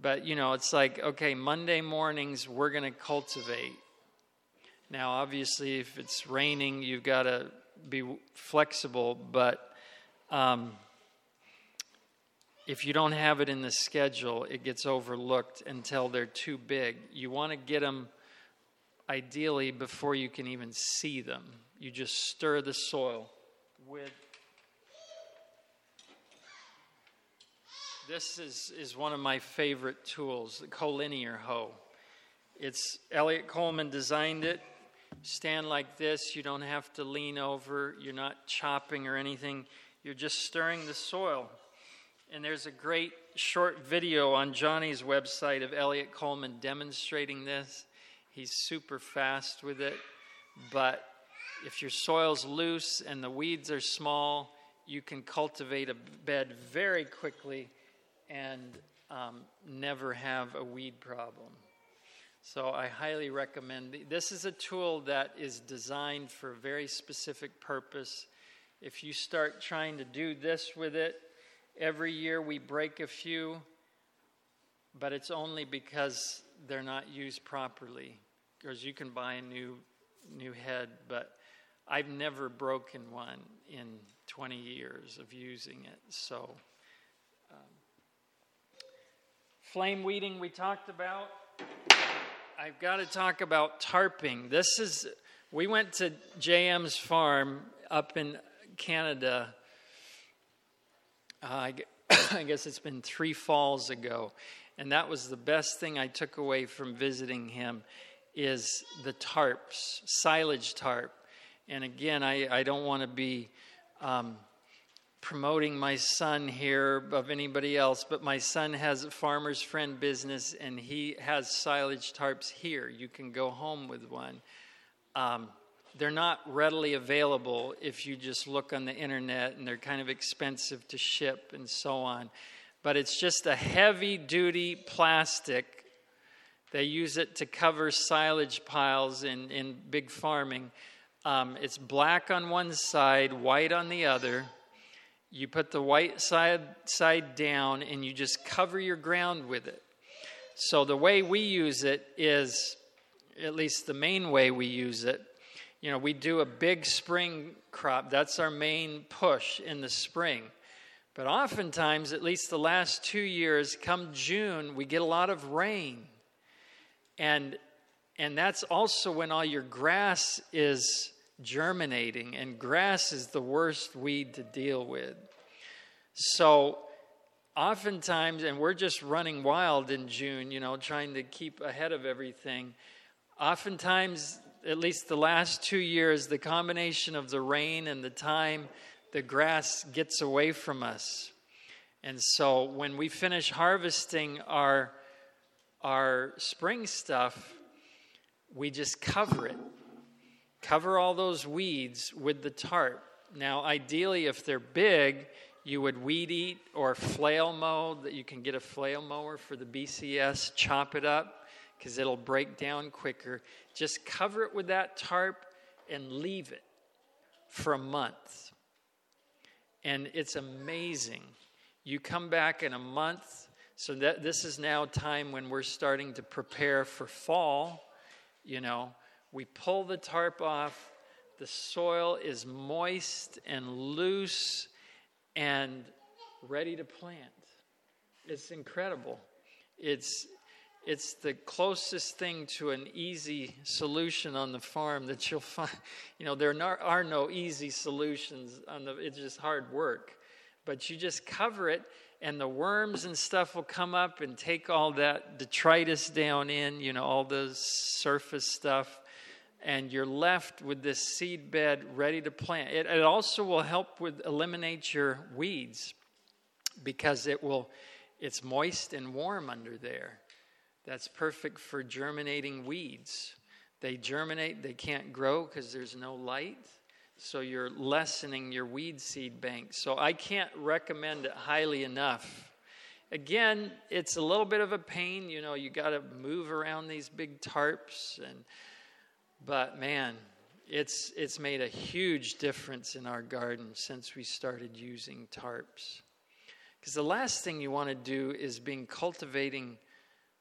But, you know, it's like, okay, Monday mornings, we're going to cultivate. Now, obviously, if it's raining, you've got to be flexible, but um, if you don't have it in the schedule, it gets overlooked until they're too big. You want to get them ideally before you can even see them. You just stir the soil with This is, is one of my favorite tools, the collinear hoe. It's Eliot Coleman designed it. stand like this. You don't have to lean over. You're not chopping or anything. You're just stirring the soil. And there's a great short video on Johnny's website of Eliot Coleman demonstrating this. He's super fast with it. But if your soil's loose and the weeds are small, you can cultivate a bed very quickly and um, never have a weed problem. So I highly recommend. This is a tool that is designed for a very specific purpose. If you start trying to do this with it, every year we break a few, but it's only because they're not used properly. Because you can buy a new new head, but I've never broken one in 20 years of using it. So, um, flame weeding we talked about. I've got to talk about tarping. This is, we went to JM's farm up in Canada. Uh, I guess it's been three falls ago. And that was the best thing I took away from visiting him is the tarps, silage tarp. And again, I, I don't want to be um, promoting my son here of anybody else, but my son has a farmer's friend business and he has silage tarps here. You can go home with one. Um, they're not readily available if you just look on the internet and they're kind of expensive to ship and so on. But it's just a heavy duty plastic they use it to cover silage piles in, in big farming. Um, it's black on one side, white on the other. You put the white side, side down and you just cover your ground with it. So, the way we use it is, at least the main way we use it, you know, we do a big spring crop. That's our main push in the spring. But oftentimes, at least the last two years, come June, we get a lot of rain. And, and that's also when all your grass is germinating, and grass is the worst weed to deal with. So, oftentimes, and we're just running wild in June, you know, trying to keep ahead of everything. Oftentimes, at least the last two years, the combination of the rain and the time, the grass gets away from us. And so, when we finish harvesting our our spring stuff, we just cover it. Cover all those weeds with the tarp. Now, ideally, if they're big, you would weed eat or flail mow. That you can get a flail mower for the BCS, chop it up because it'll break down quicker. Just cover it with that tarp and leave it for a month. And it's amazing. You come back in a month so that this is now time when we're starting to prepare for fall. You know, we pull the tarp off, the soil is moist and loose and ready to plant. It's incredible. It's it's the closest thing to an easy solution on the farm that you'll find. You know, there are no easy solutions on the it's just hard work. But you just cover it and the worms and stuff will come up and take all that detritus down in, you know, all the surface stuff, and you're left with this seed bed ready to plant. It, it also will help with eliminate your weeds because it will it's moist and warm under there. That's perfect for germinating weeds. They germinate, they can't grow because there's no light so you're lessening your weed seed bank. So I can't recommend it highly enough. Again, it's a little bit of a pain, you know, you got to move around these big tarps and but man, it's it's made a huge difference in our garden since we started using tarps. Because the last thing you want to do is being cultivating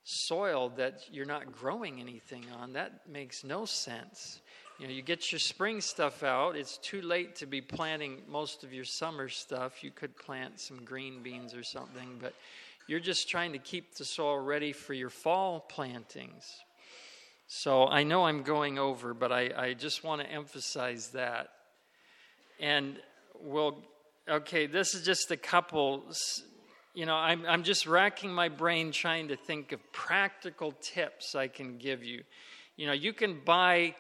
soil that you're not growing anything on. That makes no sense. You know, you get your spring stuff out. It's too late to be planting most of your summer stuff. You could plant some green beans or something, but you're just trying to keep the soil ready for your fall plantings. So I know I'm going over, but I, I just want to emphasize that. And we'll, okay, this is just a couple. You know, I'm, I'm just racking my brain trying to think of practical tips I can give you. You know, you can buy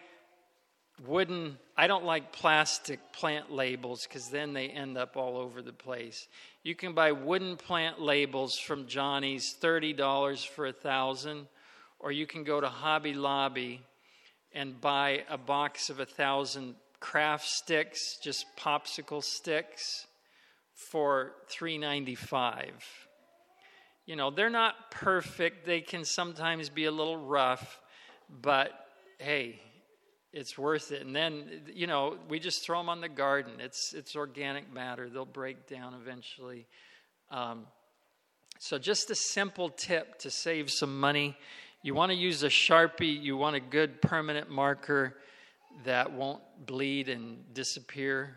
wooden, I don't like plastic plant labels because then they end up all over the place. You can buy wooden plant labels from Johnny's, $30 for a thousand, or you can go to Hobby Lobby and buy a box of a thousand craft sticks, just popsicle sticks, for $3.95. You know, they're not perfect. They can sometimes be a little rough, but hey, it's worth it. And then, you know, we just throw them on the garden. It's, it's organic matter, they'll break down eventually. Um, so, just a simple tip to save some money. You want to use a Sharpie, you want a good permanent marker that won't bleed and disappear.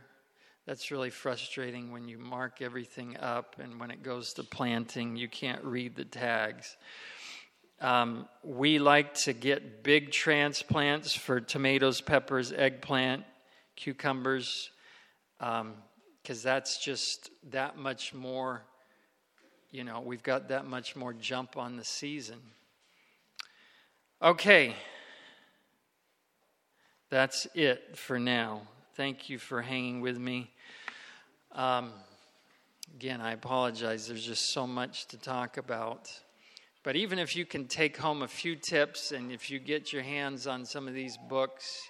That's really frustrating when you mark everything up and when it goes to planting, you can't read the tags. Um, we like to get big transplants for tomatoes, peppers, eggplant, cucumbers, because um, that's just that much more, you know, we've got that much more jump on the season. Okay, that's it for now. Thank you for hanging with me. Um, again, I apologize. There's just so much to talk about. But even if you can take home a few tips and if you get your hands on some of these books,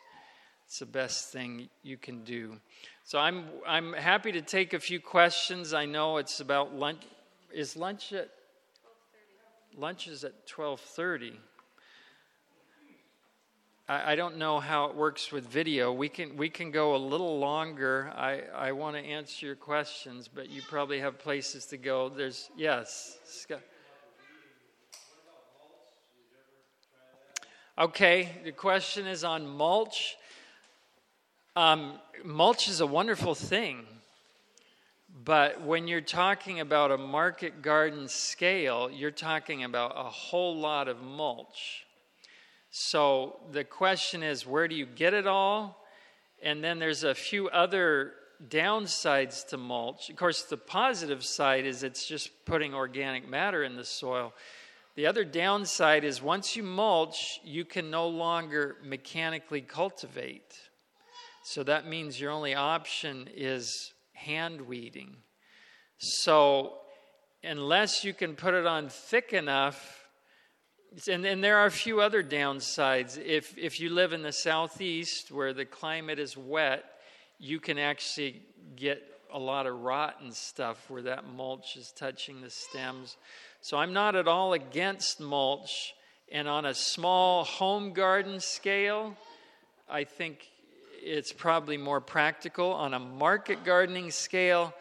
it's the best thing you can do. So I'm I'm happy to take a few questions. I know it's about lunch. Is lunch at lunch is at twelve thirty. I, I don't know how it works with video. We can we can go a little longer. I I want to answer your questions, but you probably have places to go. There's yes, Scott. Okay, the question is on mulch. Um, mulch is a wonderful thing, but when you're talking about a market garden scale, you're talking about a whole lot of mulch. So the question is where do you get it all? And then there's a few other downsides to mulch. Of course, the positive side is it's just putting organic matter in the soil. The other downside is once you mulch, you can no longer mechanically cultivate. So that means your only option is hand weeding. So unless you can put it on thick enough, and, and there are a few other downsides. If, if you live in the southeast where the climate is wet, you can actually get a lot of rotten stuff where that mulch is touching the stems. So I'm not at all against mulch. And on a small home garden scale, I think it's probably more practical. On a market gardening scale,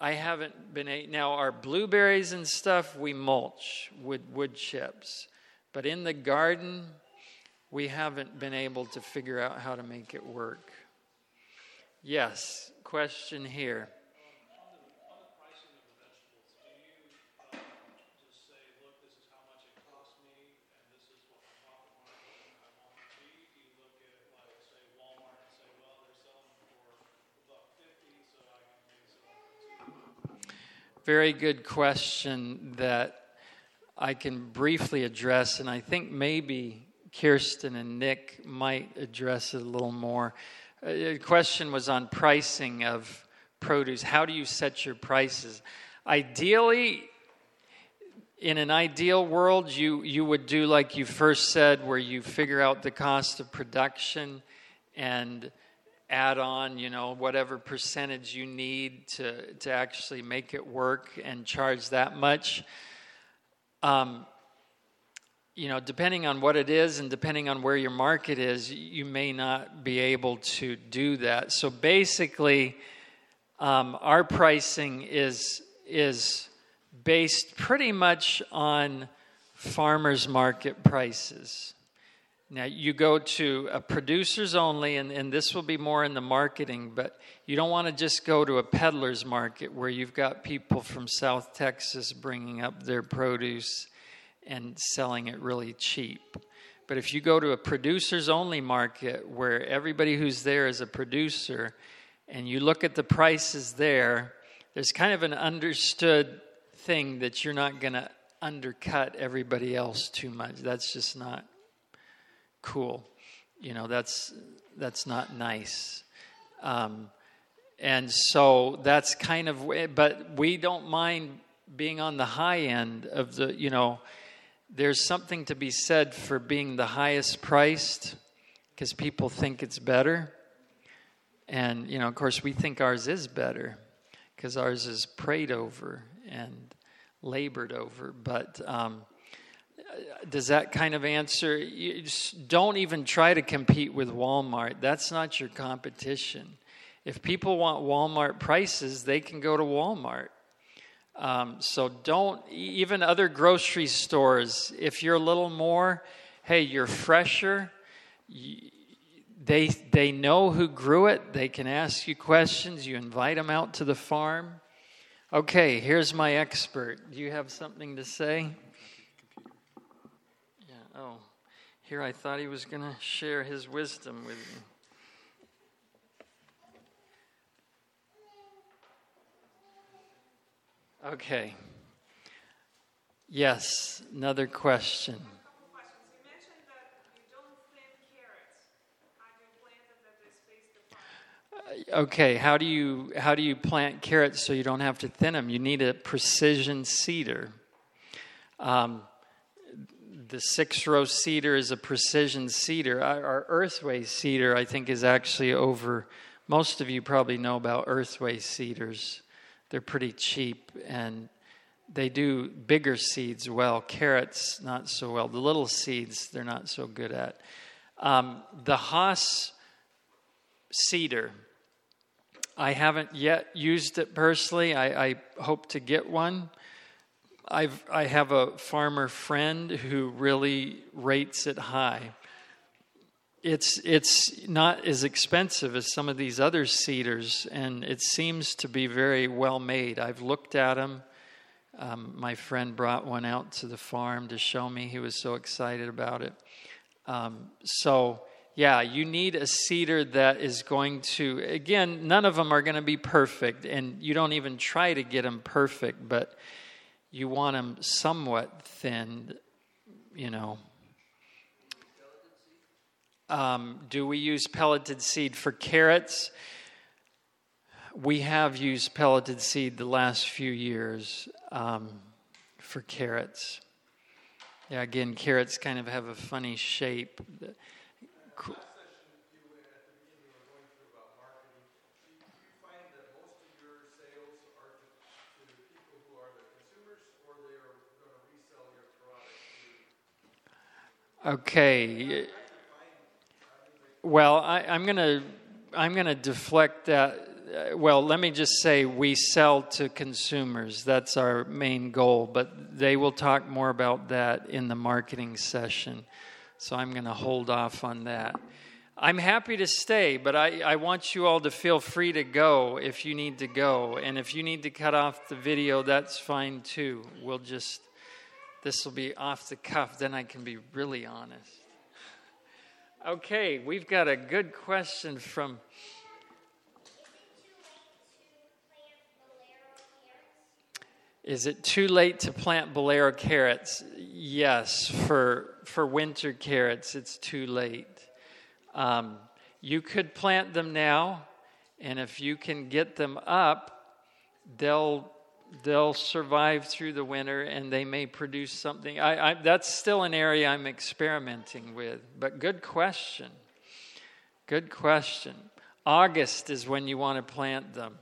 I haven't been a, now our blueberries and stuff we mulch with wood chips, but in the garden we haven't been able to figure out how to make it work. Yes, question here. Very good question that I can briefly address, and I think maybe Kirsten and Nick might address it a little more. Uh, the question was on pricing of produce. How do you set your prices? Ideally, in an ideal world, you, you would do like you first said, where you figure out the cost of production and add on, you know, whatever percentage you need to, to actually make it work and charge that much. Um, you know, depending on what it is and depending on where your market is, you may not be able to do that. So basically, um, our pricing is is based pretty much on farmers market prices. Now, you go to a producers only, and, and this will be more in the marketing, but you don't want to just go to a peddler's market where you've got people from South Texas bringing up their produce and selling it really cheap. But if you go to a producers only market where everybody who's there is a producer and you look at the prices there, there's kind of an understood thing that you're not going to undercut everybody else too much. That's just not cool. You know, that's that's not nice. Um, and so that's kind of, but we don't mind being on the high end of the, you know, there's something to be said for being the highest priced because people think it's better. And, you know, of course, we think ours is better because ours is prayed over and labored over. But um, does that kind of answer? You just don't even try to compete with Walmart. That's not your competition. If people want Walmart prices, they can go to Walmart. Um, so don't, even other grocery stores, if you're a little more, hey, you're fresher, they, they know who grew it, they can ask you questions, you invite them out to the farm. Okay, here's my expert. Do you have something to say? Oh, here I thought he was going to share his wisdom with me. Okay. Yes, another question. Okay, how do you how do you plant carrots so you don't have to thin them? You need a precision seeder. Um, the six row seeder is a precision seeder. Our, earthway seeder, I think, is actually over. Most of you probably know about earthway seeders. They're pretty cheap and they do bigger seeds well. Carrots, not so well. The little seeds, they're not so good at. Um, the Hoss seeder, I haven't yet used it personally. I, I hope to get one. I've, I have a farmer friend who really rates it high it's it's not as expensive as some of these other seeders, and it seems to be very well made. I've looked at them. Um, my friend brought one out to the farm to show me. He was so excited about it. Um, so, yeah, you need a seeder that is going to, again, none of them are going to be perfect, and you don't even try to get them perfect, but you want them somewhat thinned, you know, um, do we use pelleted seed for carrots? We have used pelleted seed the last few years um, for carrots. Yeah, again, carrots kind of have a funny shape. Okay. Well, I, am to I'm going to deflect that. Uh, well, let me just say we sell to consumers. That's our main goal, but they will talk more about that in the marketing session. So I'm going to hold off on that. I'm happy to stay, but I, I want you all to feel free to go if you need to go. And if you need to cut off the video, that's fine too. We'll just, this will be off the cuff, then I can be really honest. Okay, we've got a good question from. Is it too late to plant bolero carrots? Yes, for for winter carrots, it's too late. Um, you could plant them now, and if you can get them up, they'll they'll survive through the winter and they may produce something. I, I, that's still an area I'm experimenting with, but good question. Good question. August is when you want to plant them.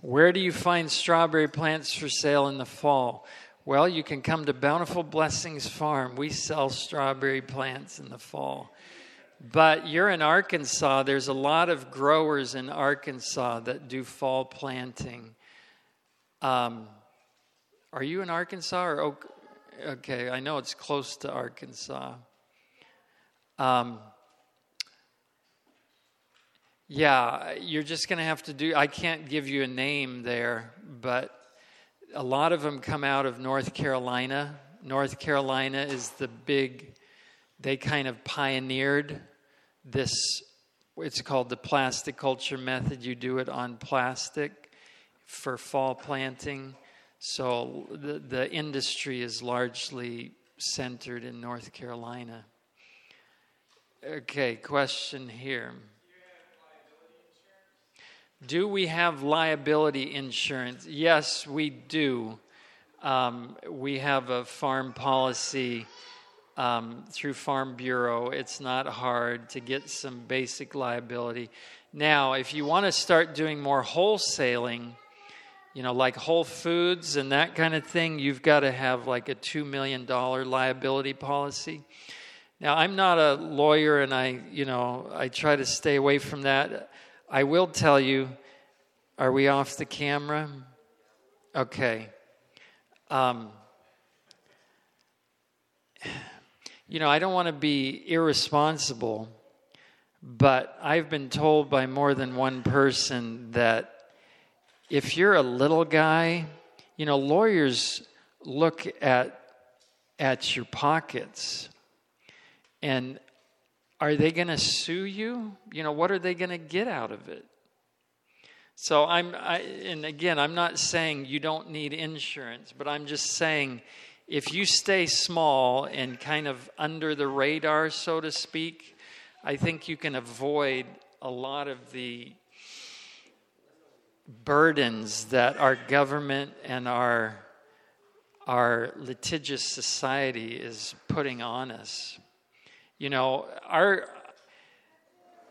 Where do you find strawberry plants for sale in the fall? Well, you can come to Bountiful Blessings Farm. We sell strawberry plants in the fall. But you're in Arkansas. There's a lot of growers in Arkansas that do fall planting. Um, are you in Arkansas or Oak? Okay, I know it's close to Arkansas. Um, yeah, you're just going to have to do. I can't give you a name there, but a lot of them come out of North Carolina. North Carolina is the big, they kind of pioneered this it's called the plastic culture method you do it on plastic for fall planting So the, the industry is largely centered in North Carolina. Okay, question here. Do we have liability insurance? Yes, we do. Um, we have a farm policy um, through Farm Bureau. It's not hard to get some basic liability. Now, if you want to start doing more wholesaling, you know, like Whole Foods and that kind of thing, you've got to have like a $2 million liability policy. Now, I'm not a lawyer and I, you know, I try to stay away from that. I will tell you, are we off the camera? Okay. Um, you know, I don't want to be irresponsible, but I've been told by more than one person that if you're a little guy, you know, lawyers look at at your pockets and are they going to sue you? You know, what are they going to get out of it? So I'm, I, and again, I'm not saying you don't need insurance, but I'm just saying if you stay small and kind of under the radar, so to speak, I think you can avoid a lot of the burdens that our government and our our litigious society is putting on us. You know, our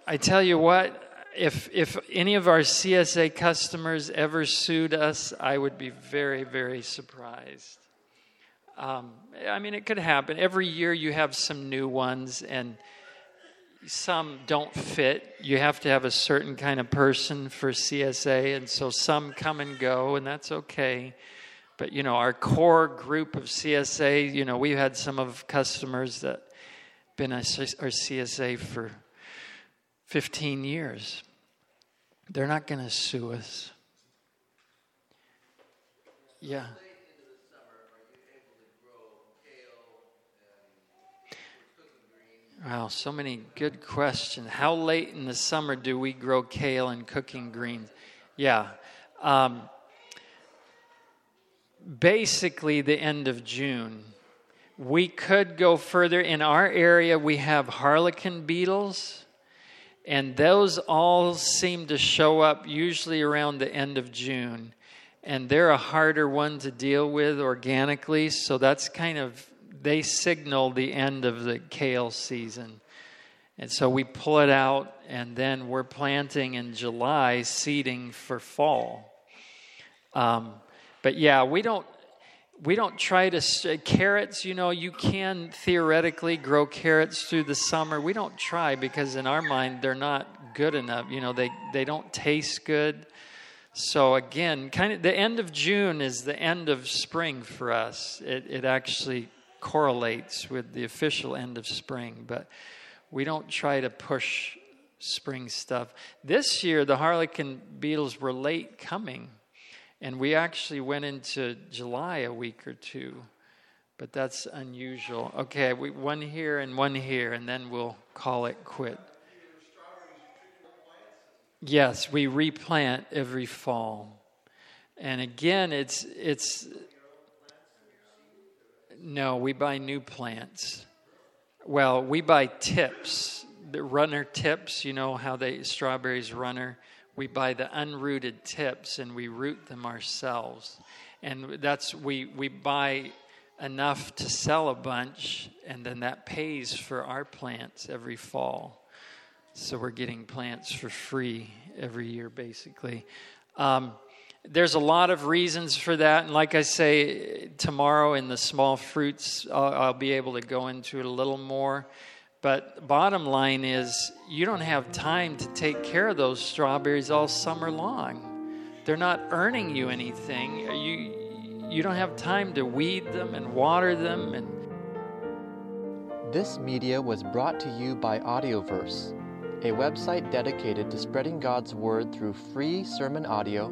I tell you what, if if any of our CSA customers ever sued us, I would be very very surprised. Um, I mean, it could happen. Every year you have some new ones, and some don't fit. You have to have a certain kind of person for CSA, and so some come and go, and that's okay. But you know, our core group of CSA, you know, we've had some of customers that been our CSA for 15 years. They're not going to sue us. Yeah. Wow, so many good questions. How late in the summer do we grow kale and cooking greens? Yeah. Um, basically, the end of June. We could go further. In our area, we have harlequin beetles, and those all seem to show up usually around the end of June. And they're a harder one to deal with organically, so that's kind of they signal the end of the kale season. And so we pull it out, and then we're planting in July, seeding for fall. Um, but yeah, we don't we don't try to carrots. You know, you can theoretically grow carrots through the summer. We don't try because in our mind they're not good enough. You know, they they don't taste good. So again, kind of the end of June is the end of spring for us. It it actually correlates with the official end of spring, but we don't try to push spring stuff. This year, the harlequin beetles were late coming, and we actually went into July a week or two, but that's unusual. Okay, we, one here and one here, and then we'll call it quit. Yes, we replant every fall. And again, it's it's no, we buy new plants. Well, we buy tips, the runner tips. You know how they strawberries runner. We buy the unrooted tips and we root them ourselves, and that's we we buy enough to sell a bunch, and then that pays for our plants every fall. So we're getting plants for free every year, basically. Um, there's a lot of reasons for that. And like I say, tomorrow in the small fruits, I'll, I'll, be able to go into it a little more. But bottom line is, you don't have time to take care of those strawberries all summer long. They're not earning you anything. You, you don't have time to weed them and water them. And this media was brought to you by Audioverse, a website dedicated to spreading God's word through free sermon audio